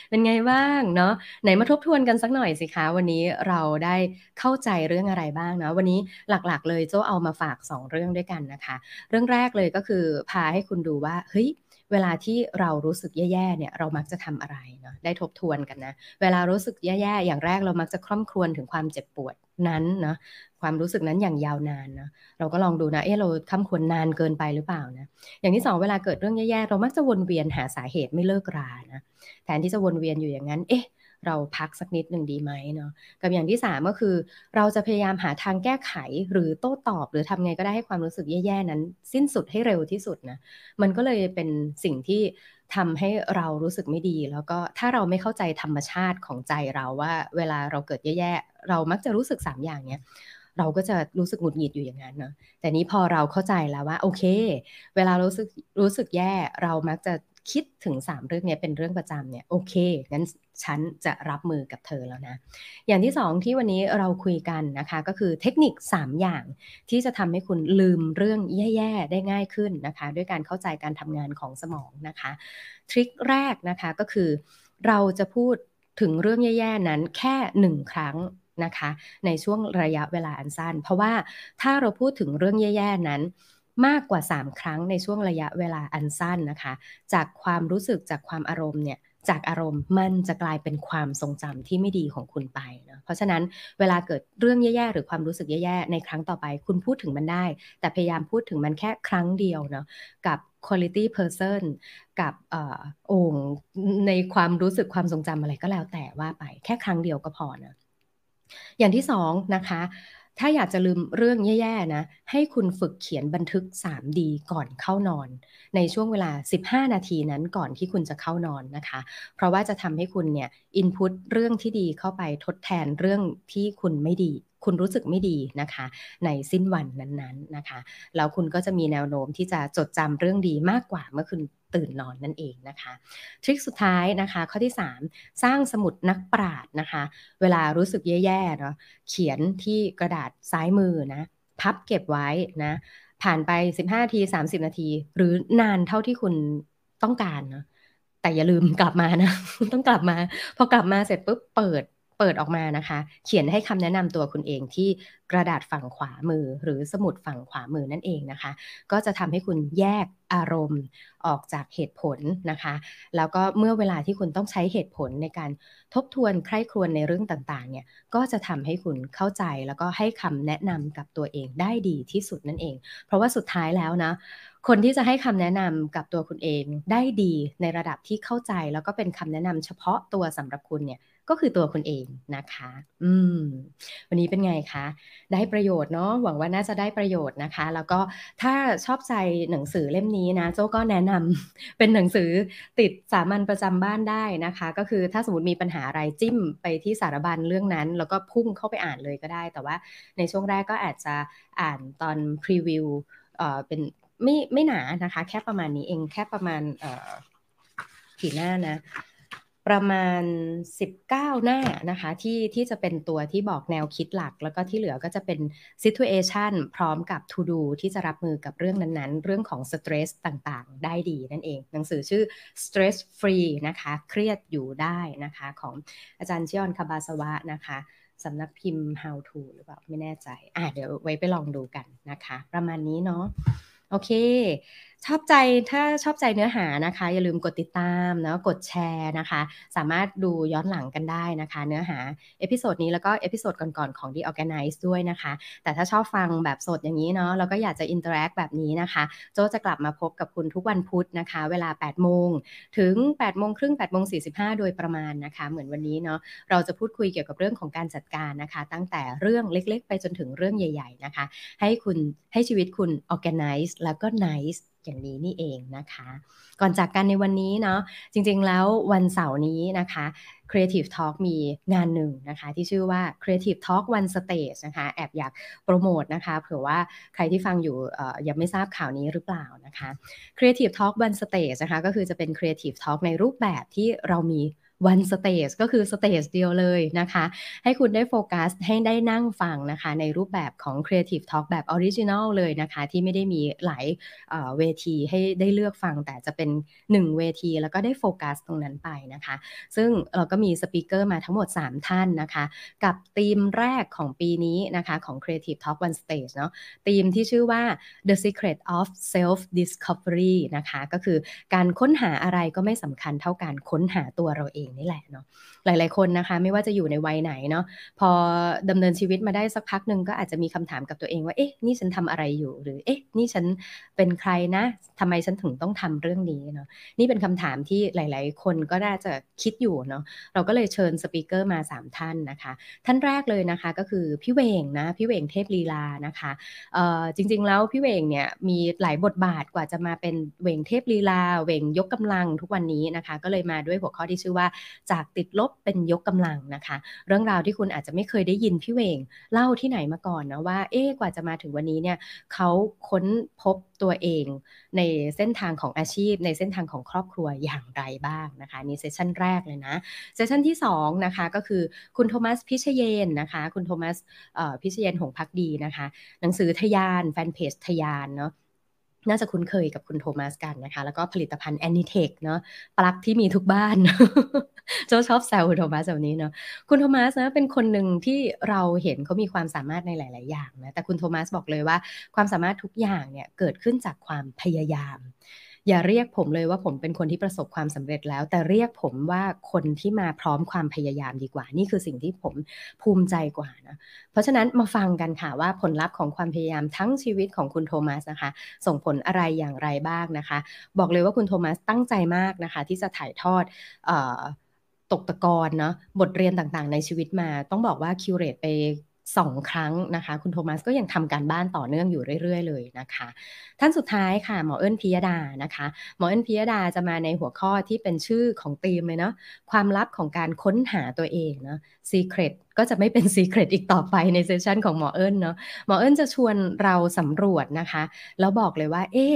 เป็นไงบ้างเนาะไหนมาทบทวนกันสักหน่อยสิคะ วันนี้เราได้เข้าใจเรื่องอะไรบ้างเนาะวันนี้หลักๆ เลยโจเอามาฝาก 2 เรื่องด้วยกันนะคะ เรื่องแรกเลยก็คือพาให้คุณดูว่าเฮ้ยเวลาที่เรารู้สึกแย่ๆ เนี่ย เรามักจะทำอะไรเนาะได้ทบทวนกันนะ เวลารู้สึกแย่ๆ อย่างแรกเรามักจะคร่ำครวญถึงความเจ็บปวด นั้นนะความรู้สึกนั้นอย่างยาวนานนะเราก็ลองดูนะเออเราค้ำควรนานเกินไปหรือเปล่านะอย่างที่สองเวลาเกิดเรื่องแย่ๆเรามักจะวนเวียนหาสาเหตุไม่เลิกรานะแทนที่จะวนเวียนอยู่อย่างนั้น เอ๊ะ เราพักสักนิดหนึ่งดีไหมเนาะกับอย่างที่สามก็คือ เราจะพยายามหาทางแก้ไขหรือโต้ตอบ หรือทำไงก็ได้ให้ความรู้สึกแย่ๆนั้น สิ้นสุดให้เร็วที่สุดนะมันก็เลยเป็นสิ่งที่ทำให้เรารู้สึกไม่ดี แล้วก็ถ้าเราไม่เข้าใจธรรมชาติของใจเราว่า เวลาเราเกิดแย่ๆเรามักจะรู้สึก 3 อย่างเนี้ยเราก็จะรู้สึกหงุดหงิดอยู่อย่างนั้นเนาะแต่นี้พอเราเข้าใจแล้วว่า โอเค เวลารู้สึกรู้สึกแย่ เรามักจะ คิดถึง 3 เรื่องนี้เป็นเรื่องประจำเนี่ยโอเคงั้นฉันจะรับมือกับเธอแล้วนะ อย่างที่ 2 ที่วันนี้เราคุยกันนะคะก็คือเทคนิค 3 อย่างที่จะทำให้คุณลืมเรื่องแย่ๆ ได้ง่ายขึ้นนะคะ ด้วยการเข้าใจการทำงานของสมองนะคะทริคแรกนะคะก็คือเราจะพูดถึงเรื่องแย่ๆ นั้นแค่หนึ่งครั้งนะคะในช่วงระยะเวลาอันสั้น เพราะว่าถ้าเราพูดถึงเรื่องแย่ๆ นั้น มากกว่า 3 ครั้งในช่วงระยะเวลาอันสั้นนะคะ จากความรู้สึกจากความอารมณ์เนี่ยจากอารมณ์มันจะกลายเป็นความทรงจำที่ไม่ดีของคุณไปเนาะเพราะฉะนั้นเวลาเกิดเรื่องแย่ๆ หรือความรู้สึกแย่ๆ ในครั้งต่อไป คุณพูดถึงมันได้ แต่พยายามพูดถึงมันแค่ครั้งเดียวเนาะกับ quality person กับโอ่งในความรู้สึกความทรงจำอะไรก็แล้วแต่ว่าไป แค่ครั้งเดียวก็พอนะอย่างที่สองนะคะ ถ้าอยากจะลืมเรื่องแย่ๆนะ ให้คุณฝึกเขียนบันทึก 3D ก่อนเข้านอน ในช่วงเวลา 15 นาทีนั้นก่อนที่คุณจะเข้านอนนะคะ เพราะว่าจะทำให้คุณเนี่ยอินพุตเรื่องที่ดีเข้าไปทดแทนเรื่องที่คุณไม่ดี คุณรู้สึกไม่ดีนะคะ ในสิ้นวันนั้นๆนะคะแล้วคุณก็จะมีแนวโน้มที่จะจดจำเรื่องดีมากกว่าเมื่อคุณตื่นนอนนั่นเองนะคะ ทริคสุดท้ายนะคะ ข้อที่ 3 สร้างสมุดนักปราดนะคะ เวลารู้สึกแย่ๆเนาะเขียนที่กระดาษซ้ายมือนะพับเก็บไว้นะผ่านไป 15นาที 30 นาที หรือนานเท่าที่คุณต้องการเนาะแต่อย่าลืมกลับมานะ ต้องกลับมา พอกลับมาเสร็จปุ๊บเปิด เปิดออกมานะคะ เขียนให้คำแนะนำตัวคุณเองที่กระดาษฝั่งขวามือ หรือสมุดฝั่งขวามือนั่นเองนะคะ ก็จะทำให้คุณแยกอารมณ์ออกจากเหตุผลนะคะ แล้วก็เมื่อเวลาที่คุณต้องใช้เหตุผลในการทบทวนใคร่ครวญในเรื่องต่างๆ เนี่ยก็จะทำให้คุณเข้าใจแล้วก็ให้คำแนะนำกับตัวเองได้ดีที่สุดนั่นเอง เพราะว่าสุดท้ายแล้วนะคนที่จะให้คำแนะนำกับตัวคุณเองได้ดีในระดับที่เข้าใจแล้วก็เป็นคำแนะนำเฉพาะตัวสำหรับคุณเนี่ย ก็คือตัวคุณเองนะคะ อืม วันนี้เป็นไงคะ ได้ประโยชน์เนาะ หวังว่าน่าจะได้ประโยชน์นะคะ แล้วก็ถ้าชอบใจหนังสือเล่มนี้นะ โจ้ก็แนะนำเป็นหนังสือติดสามัญประจำบ้านได้นะคะ ก็คือถ้าสมมติมีปัญหาอะไรจิ้มไปที่สารบัญเรื่องนั้น แล้วก็พุ่งเข้าไปอ่านเลยก็ได้ แต่ว่าในช่วงแรกก็อาจจะอ่านตอนพรีวิวเอ่อเป็นไม่ไม่หนานะคะ แค่ประมาณนี้เอง แค่ประมาณเอ่อกี่หน้านะ ประมาณ 19 หน้านะคะ ที่ที่จะเป็นตัวที่บอกแนวคิดหลัก แล้วก็ที่เหลือก็จะเป็น situation พร้อมกับ to do ที่จะรับมือกับเรื่องนั้นๆ เรื่องของ stress ต่างๆ ได้ดีนั่นเอง หนังสือชื่อ stress free นะคะ เครียดอยู่ได้นะคะ ของอาจารย์ชิออนคาบาสวะนะคะสำนักพิมพ์ how to หรือเปล่า ไม่แน่ใจ อะเดี๋ยวไว้ไปลองดูกันนะคะ ประมาณนี้เนาะโอเค ชอบใจถ้าชอบใจเนื้อหานะคะ อย่าลืมกดติดตามนะกดแชร์นะคะ สามารถดูย้อนหลังกันได้นะคะ เนื้อหา episode นี้แล้วก็ episode ก่อนๆของ The Organice ด้วยนะคะ แต่ถ้าชอบฟังแบบสดอย่างนี้เนาะแล้วก็อยากจะ interact แบบนี้นะคะ โจจะกลับมาพบกับคุณทุกวันพุธนะคะ เวลา 8 โมง ถึง 8 โมงครึ่ง 8 โมง 45 โดยประมาณนะคะ เหมือนวันนี้เนาะเราจะพูดคุยเกี่ยวกับเรื่องของการจัดการนะคะ ตั้งแต่เรื่องเล็กๆ ไปจนถึงเรื่องใหญ่ ๆ นะคะ ให้คุณให้ชีวิตคุณ organize แล้วก็ nice อย่างนี้นี่เองนะคะ ก่อนจากกันในวันนี้เนาะจริงๆแล้ววันเสาร์นี้นะคะ Creative Talk มีงานหนึ่งนะคะ ที่ชื่อว่า Creative Talk One Stage นะคะ แอบอยากโปรโมทนะคะเผื่อว่าใครที่ฟังอยู่ยังไม่ทราบข่าวนี้หรือเปล่านะคะ Creative Talk One Stage นะคะ ก็คือจะเป็น Creative Talk ในรูปแบบที่เรามี One Stage ก็คือ stage เดียวเลยนะคะ ให้คุณได้โฟกัสให้ได้นั่งฟังนะคะ ในรูปแบบของ Creative Talk แบบ original เลยนะคะ ที่ไม่ได้มีหลายเวทีให้ได้เลือกฟัง แต่จะเป็น 1 เวที แล้วก็ได้โฟกัสตรงนั้นไปนะคะ ซึ่งเราก็มี speaker มาทั้งหมด 3 ท่านนะคะ กับธีมแรกของปีนี้นะคะของ Creative Talk One Stage เนาะธีมที่ชื่อว่า The Secret of Self Discovery นะคะ ก็คือการค้นหาอะไรก็ไม่สำคัญเท่าการค้นหาตัวเราเองนี่แหละเนาะหลาย ๆ คนนะคะ ไม่ว่าจะอยู่ในวัยไหนเนาะพอดำเนินชีวิตมาได้สักพักหนึ่งก็อาจจะมีคำถามกับตัวเองว่าเอ๊ะนี่ฉันทำอะไรอยู่ หรือเอ๊ะนี่ฉันเป็นใครนะทำไมฉันถึงต้องทำเรื่องนี้เนาะนี่เป็นคำถามที่หลาย ๆ คนก็น่าจะคิดอยู่เนาะเราก็เลยเชิญสปีกเกอร์มา 3 ท่านนะคะ ท่านแรกเลยนะคะก็คือพี่เวงนะพี่เวงเทพลีลานะคะเอ่อจริง ๆ แล้วพี่เวงเนี่ยมีหลายบทบาทกว่าจะมาเป็นเวงเทพลีลาเวงยกกำลังทุกวันนี้นะคะ ก็เลยมาด้วยหัวข้อที่ชื่อว่าจากติดลบเป็นยกกำลังนะคะ เรื่องราวที่คุณอาจจะไม่เคยได้ยินพี่เวงเล่าที่ไหนมาก่อนนะว่า เอ๊ะกว่าจะมาถึงวันนี้เนี่ยเขาค้นพบตัวเองในเส้นทางของอาชีพ ในเส้นทางของครอบครัวอย่างไรบ้างนะคะนี่ session แรกเลยนะ session ที่2นะคะก็คือคุณโทมัสพิชเยนนะคะคุณโทมัสพิชเยนหงพักดีนะคะ หนังสือทะยานแฟนเพจทะยานเนาะ น่าจะคุ้นเคยกับคุณโทมัสกันนะคะ แล้วก็ผลิตภัณฑ์แอนนิเทคเนาะปลั๊กที่มีทุกบ้านโจชอบแซวคุณโทมัสแบบนี้เนาะคุณโทมัสนะเป็นคนหนึ่งที่เราเห็นเขามีความสามารถในหลาย ๆ อย่างนะแต่คุณโทมัสบอกเลยว่าความสามารถทุกอย่างเนี่ยเกิดขึ้นจากความพยายาม อย่าเรียกผมเลยว่าผมเป็นคนที่ประสบความสำเร็จแล้ว แต่เรียกผมว่าคนที่มาพร้อมความพยายามดีกว่า นี่คือสิ่งที่ผมภูมิใจกว่านะเพราะฉะนั้นมาฟังกันค่ะว่าผลลัพธ์ของความพยายามทั้งชีวิตของคุณโทมัสนะคะ ส่งผลอะไรอย่างไรบ้างนะคะ บอกเลยว่าคุณโทมัสตั้งใจมากนะคะ ที่จะถ่ายทอดตกตะกอนเนาะบทเรียนต่างๆ ในชีวิตมา ต้องบอกว่าคิวเรตไป สองครั้งนะคะ คุณโทมัสก็ยังทำการบ้านต่อเนื่องอยู่เรื่อยๆ เลยนะคะ ท่านสุดท้ายค่ะหมอเอิญพิยดานะคะหมอเอิญพิยดาจะมาในหัวข้อที่เป็นชื่อของธีมเลยเนาะความลับของการค้นหาตัวเองเนาะ Secret ก็จะไม่เป็น Secret อีกต่อไปในเซสชันของหมอเอิญเนาะหมอเอิญจะชวนเราสำรวจนะคะ แล้วบอกเลยว่า เอ๊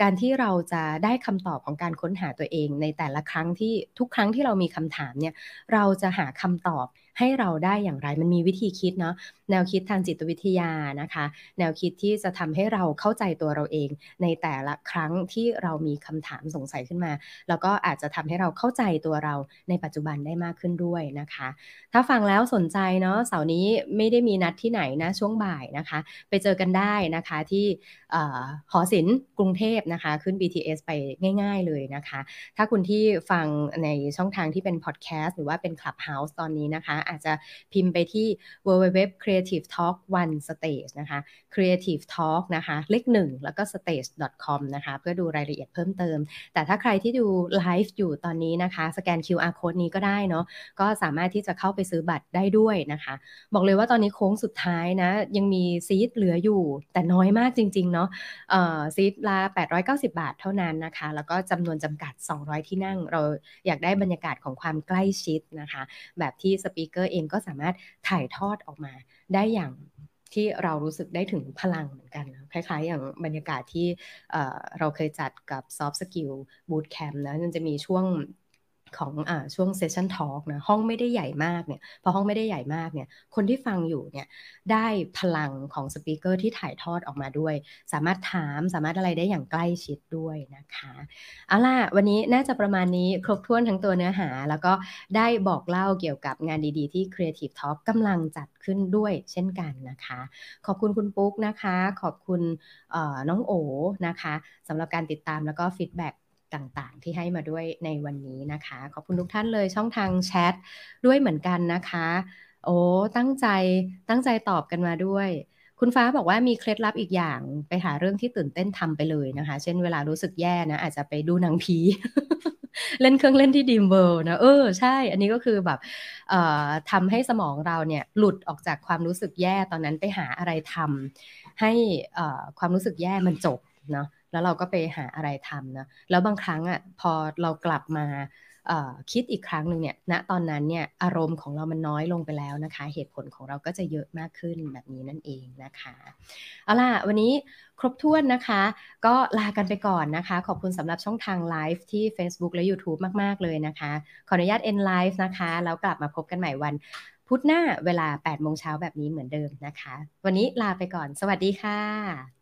การที่เราจะได้คำตอบของการค้นหาตัวเอง ในแต่ละครั้งที่ทุกครั้งที่เรามีคำถามเนี่ยเราจะหาคำตอบ ให้เราได้อย่างไรมันมีวิธีคิดเนาะแนวคิดทางจิตวิทยานะคะ แนวคิดที่จะทำให้เราเข้าใจตัวเราเอง ในแต่ละครั้งที่เรามีคำถามสงสัยขึ้นมา แล้วก็อาจจะทำให้เราเข้าใจตัวเราในปัจจุบันได้มากขึ้นด้วยนะคะ ถ้าฟังแล้วสนใจเนาะเสาร์นี้ไม่ได้มีนัดที่ไหนนะช่วงบ่ายนะคะ ไปเจอกันได้นะคะที่หอศิลป์กรุงเทพนะคะ ขึ้น BTS ไปง่าย ๆเลยนะคะ ถ้าคุณที่ฟังในช่องทางที่เป็นพอดแคสต์หรือว่าเป็น Clubhouse ตอนนี้นะคะอาจจะพิมพ์ไปที่ www creative talk one stage นะคะ creative talk นะคะเลขหนึ่งแล้วก็ stage com นะคะเพื่อดูรายละเอียดเพิ่มเติม แต่ถ้าใครที่ดูไลฟ์อยู่ตอนนี้นะคะสแกน QR code นี้ก็ได้เนาะก็สามารถที่จะเข้าไปซื้อบัตรได้ด้วยนะคะ บอกเลยว่าตอนนี้โค้งสุดท้ายนะ ยังมี seat เหลืออยู่ แต่น้อยมากจริง ๆ เนาะ seat ละ 890 บาทเท่านั้นนะคะ แล้วก็จำนวนจำกัด 200 ที่นั่ง เราอยากได้บรรยากาศของความใกล้ชิดนะคะ แบบที่ speaker เองก็สามารถถ่ายทอดออกมาได้อย่างที่เรารู้สึกได้ถึงพลังเหมือนกันคล้ายๆ อย่างบรรยากาศที่เราเคยจัดกับ Soft Skill Bootcamp นะมันจะมีช่วง ของอช่วงเซสชันทอล์กนะห้องไม่ได้ใหญ่มากเนี่ยพอห้องไม่ได้ใหญ่มากเนี่ยคนที่ฟังอยู่เนี่ยได้พลังของสปีกเกอร์ที่ถ่ายทอดออกมาด้วย สามารถถามสามารถอะไรได้อย่างใกล้ชิดด้วยนะคะเอาล่ะวันนี้น่าจะประมาณนี้ครบถ้วนทั้งตัวเนื้อหา แล้วก็ได้บอกเล่าเกี่ยวกับงานดีๆที่ Creative Talk กำลังจัดขึ้นด้วยเช่นกันนะคะ ขอบคุณคุณปุ๊กนะคะ ขอบคุณน้องโอนะคะสำหรับการติดตามแล้วก็ feedback ต่างๆ ที่ให้มาด้วยในวันนี้นะคะ ขอบคุณทุกท่านเลยช่องทางแชทด้วยเหมือนกันนะคะ โอ้ตั้งใจตั้งใจตอบกันมาด้วยคุณฟ้าบอกว่ามีเคล็ดลับอีกอย่างไปหาเรื่องที่ตื่นเต้นทำไปเลยนะคะ เช่นเวลารู้สึกแย่นะอาจจะไปดูหนังผี เล่นเครื่องเล่นที่ดรีมเวิลด์นะเออใช่ อันนี้ก็คือแบบทำให้สมองเราเนี่ยหลุดออกจากความรู้สึกแย่ตอนนั้นไปหาอะไรทำให้ความรู้สึกแย่มันจบเนาะ แล้วเราก็ไปหาอะไรทำนะแล้วบางครั้งอะพอเรากลับมาคิดอีกครั้งหนึ่งเนี่ยณตอนนั้นเนี่ยอารมณ์ของเรามันน้อยลงไปแล้วนะคะ เหตุผลของเราก็จะเยอะมากขึ้นแบบนี้นั่นเองนะคะเอาล่ะวันนี้ครบถ้วนนะคะ ก็ลากันไปก่อนนะคะ ขอบคุณสำหรับช่องทางไลฟ์ที่ Facebook และ YouTube มาก ๆ เลยนะคะ ขออนุญาต end live นะคะ แล้วกลับมาพบกันใหม่วัน พุธหน้าเวลา8โมงเช้าแบบนี้เหมือนเดิมนะคะ วันนี้ลาไปก่อน สวัสดีค่ะ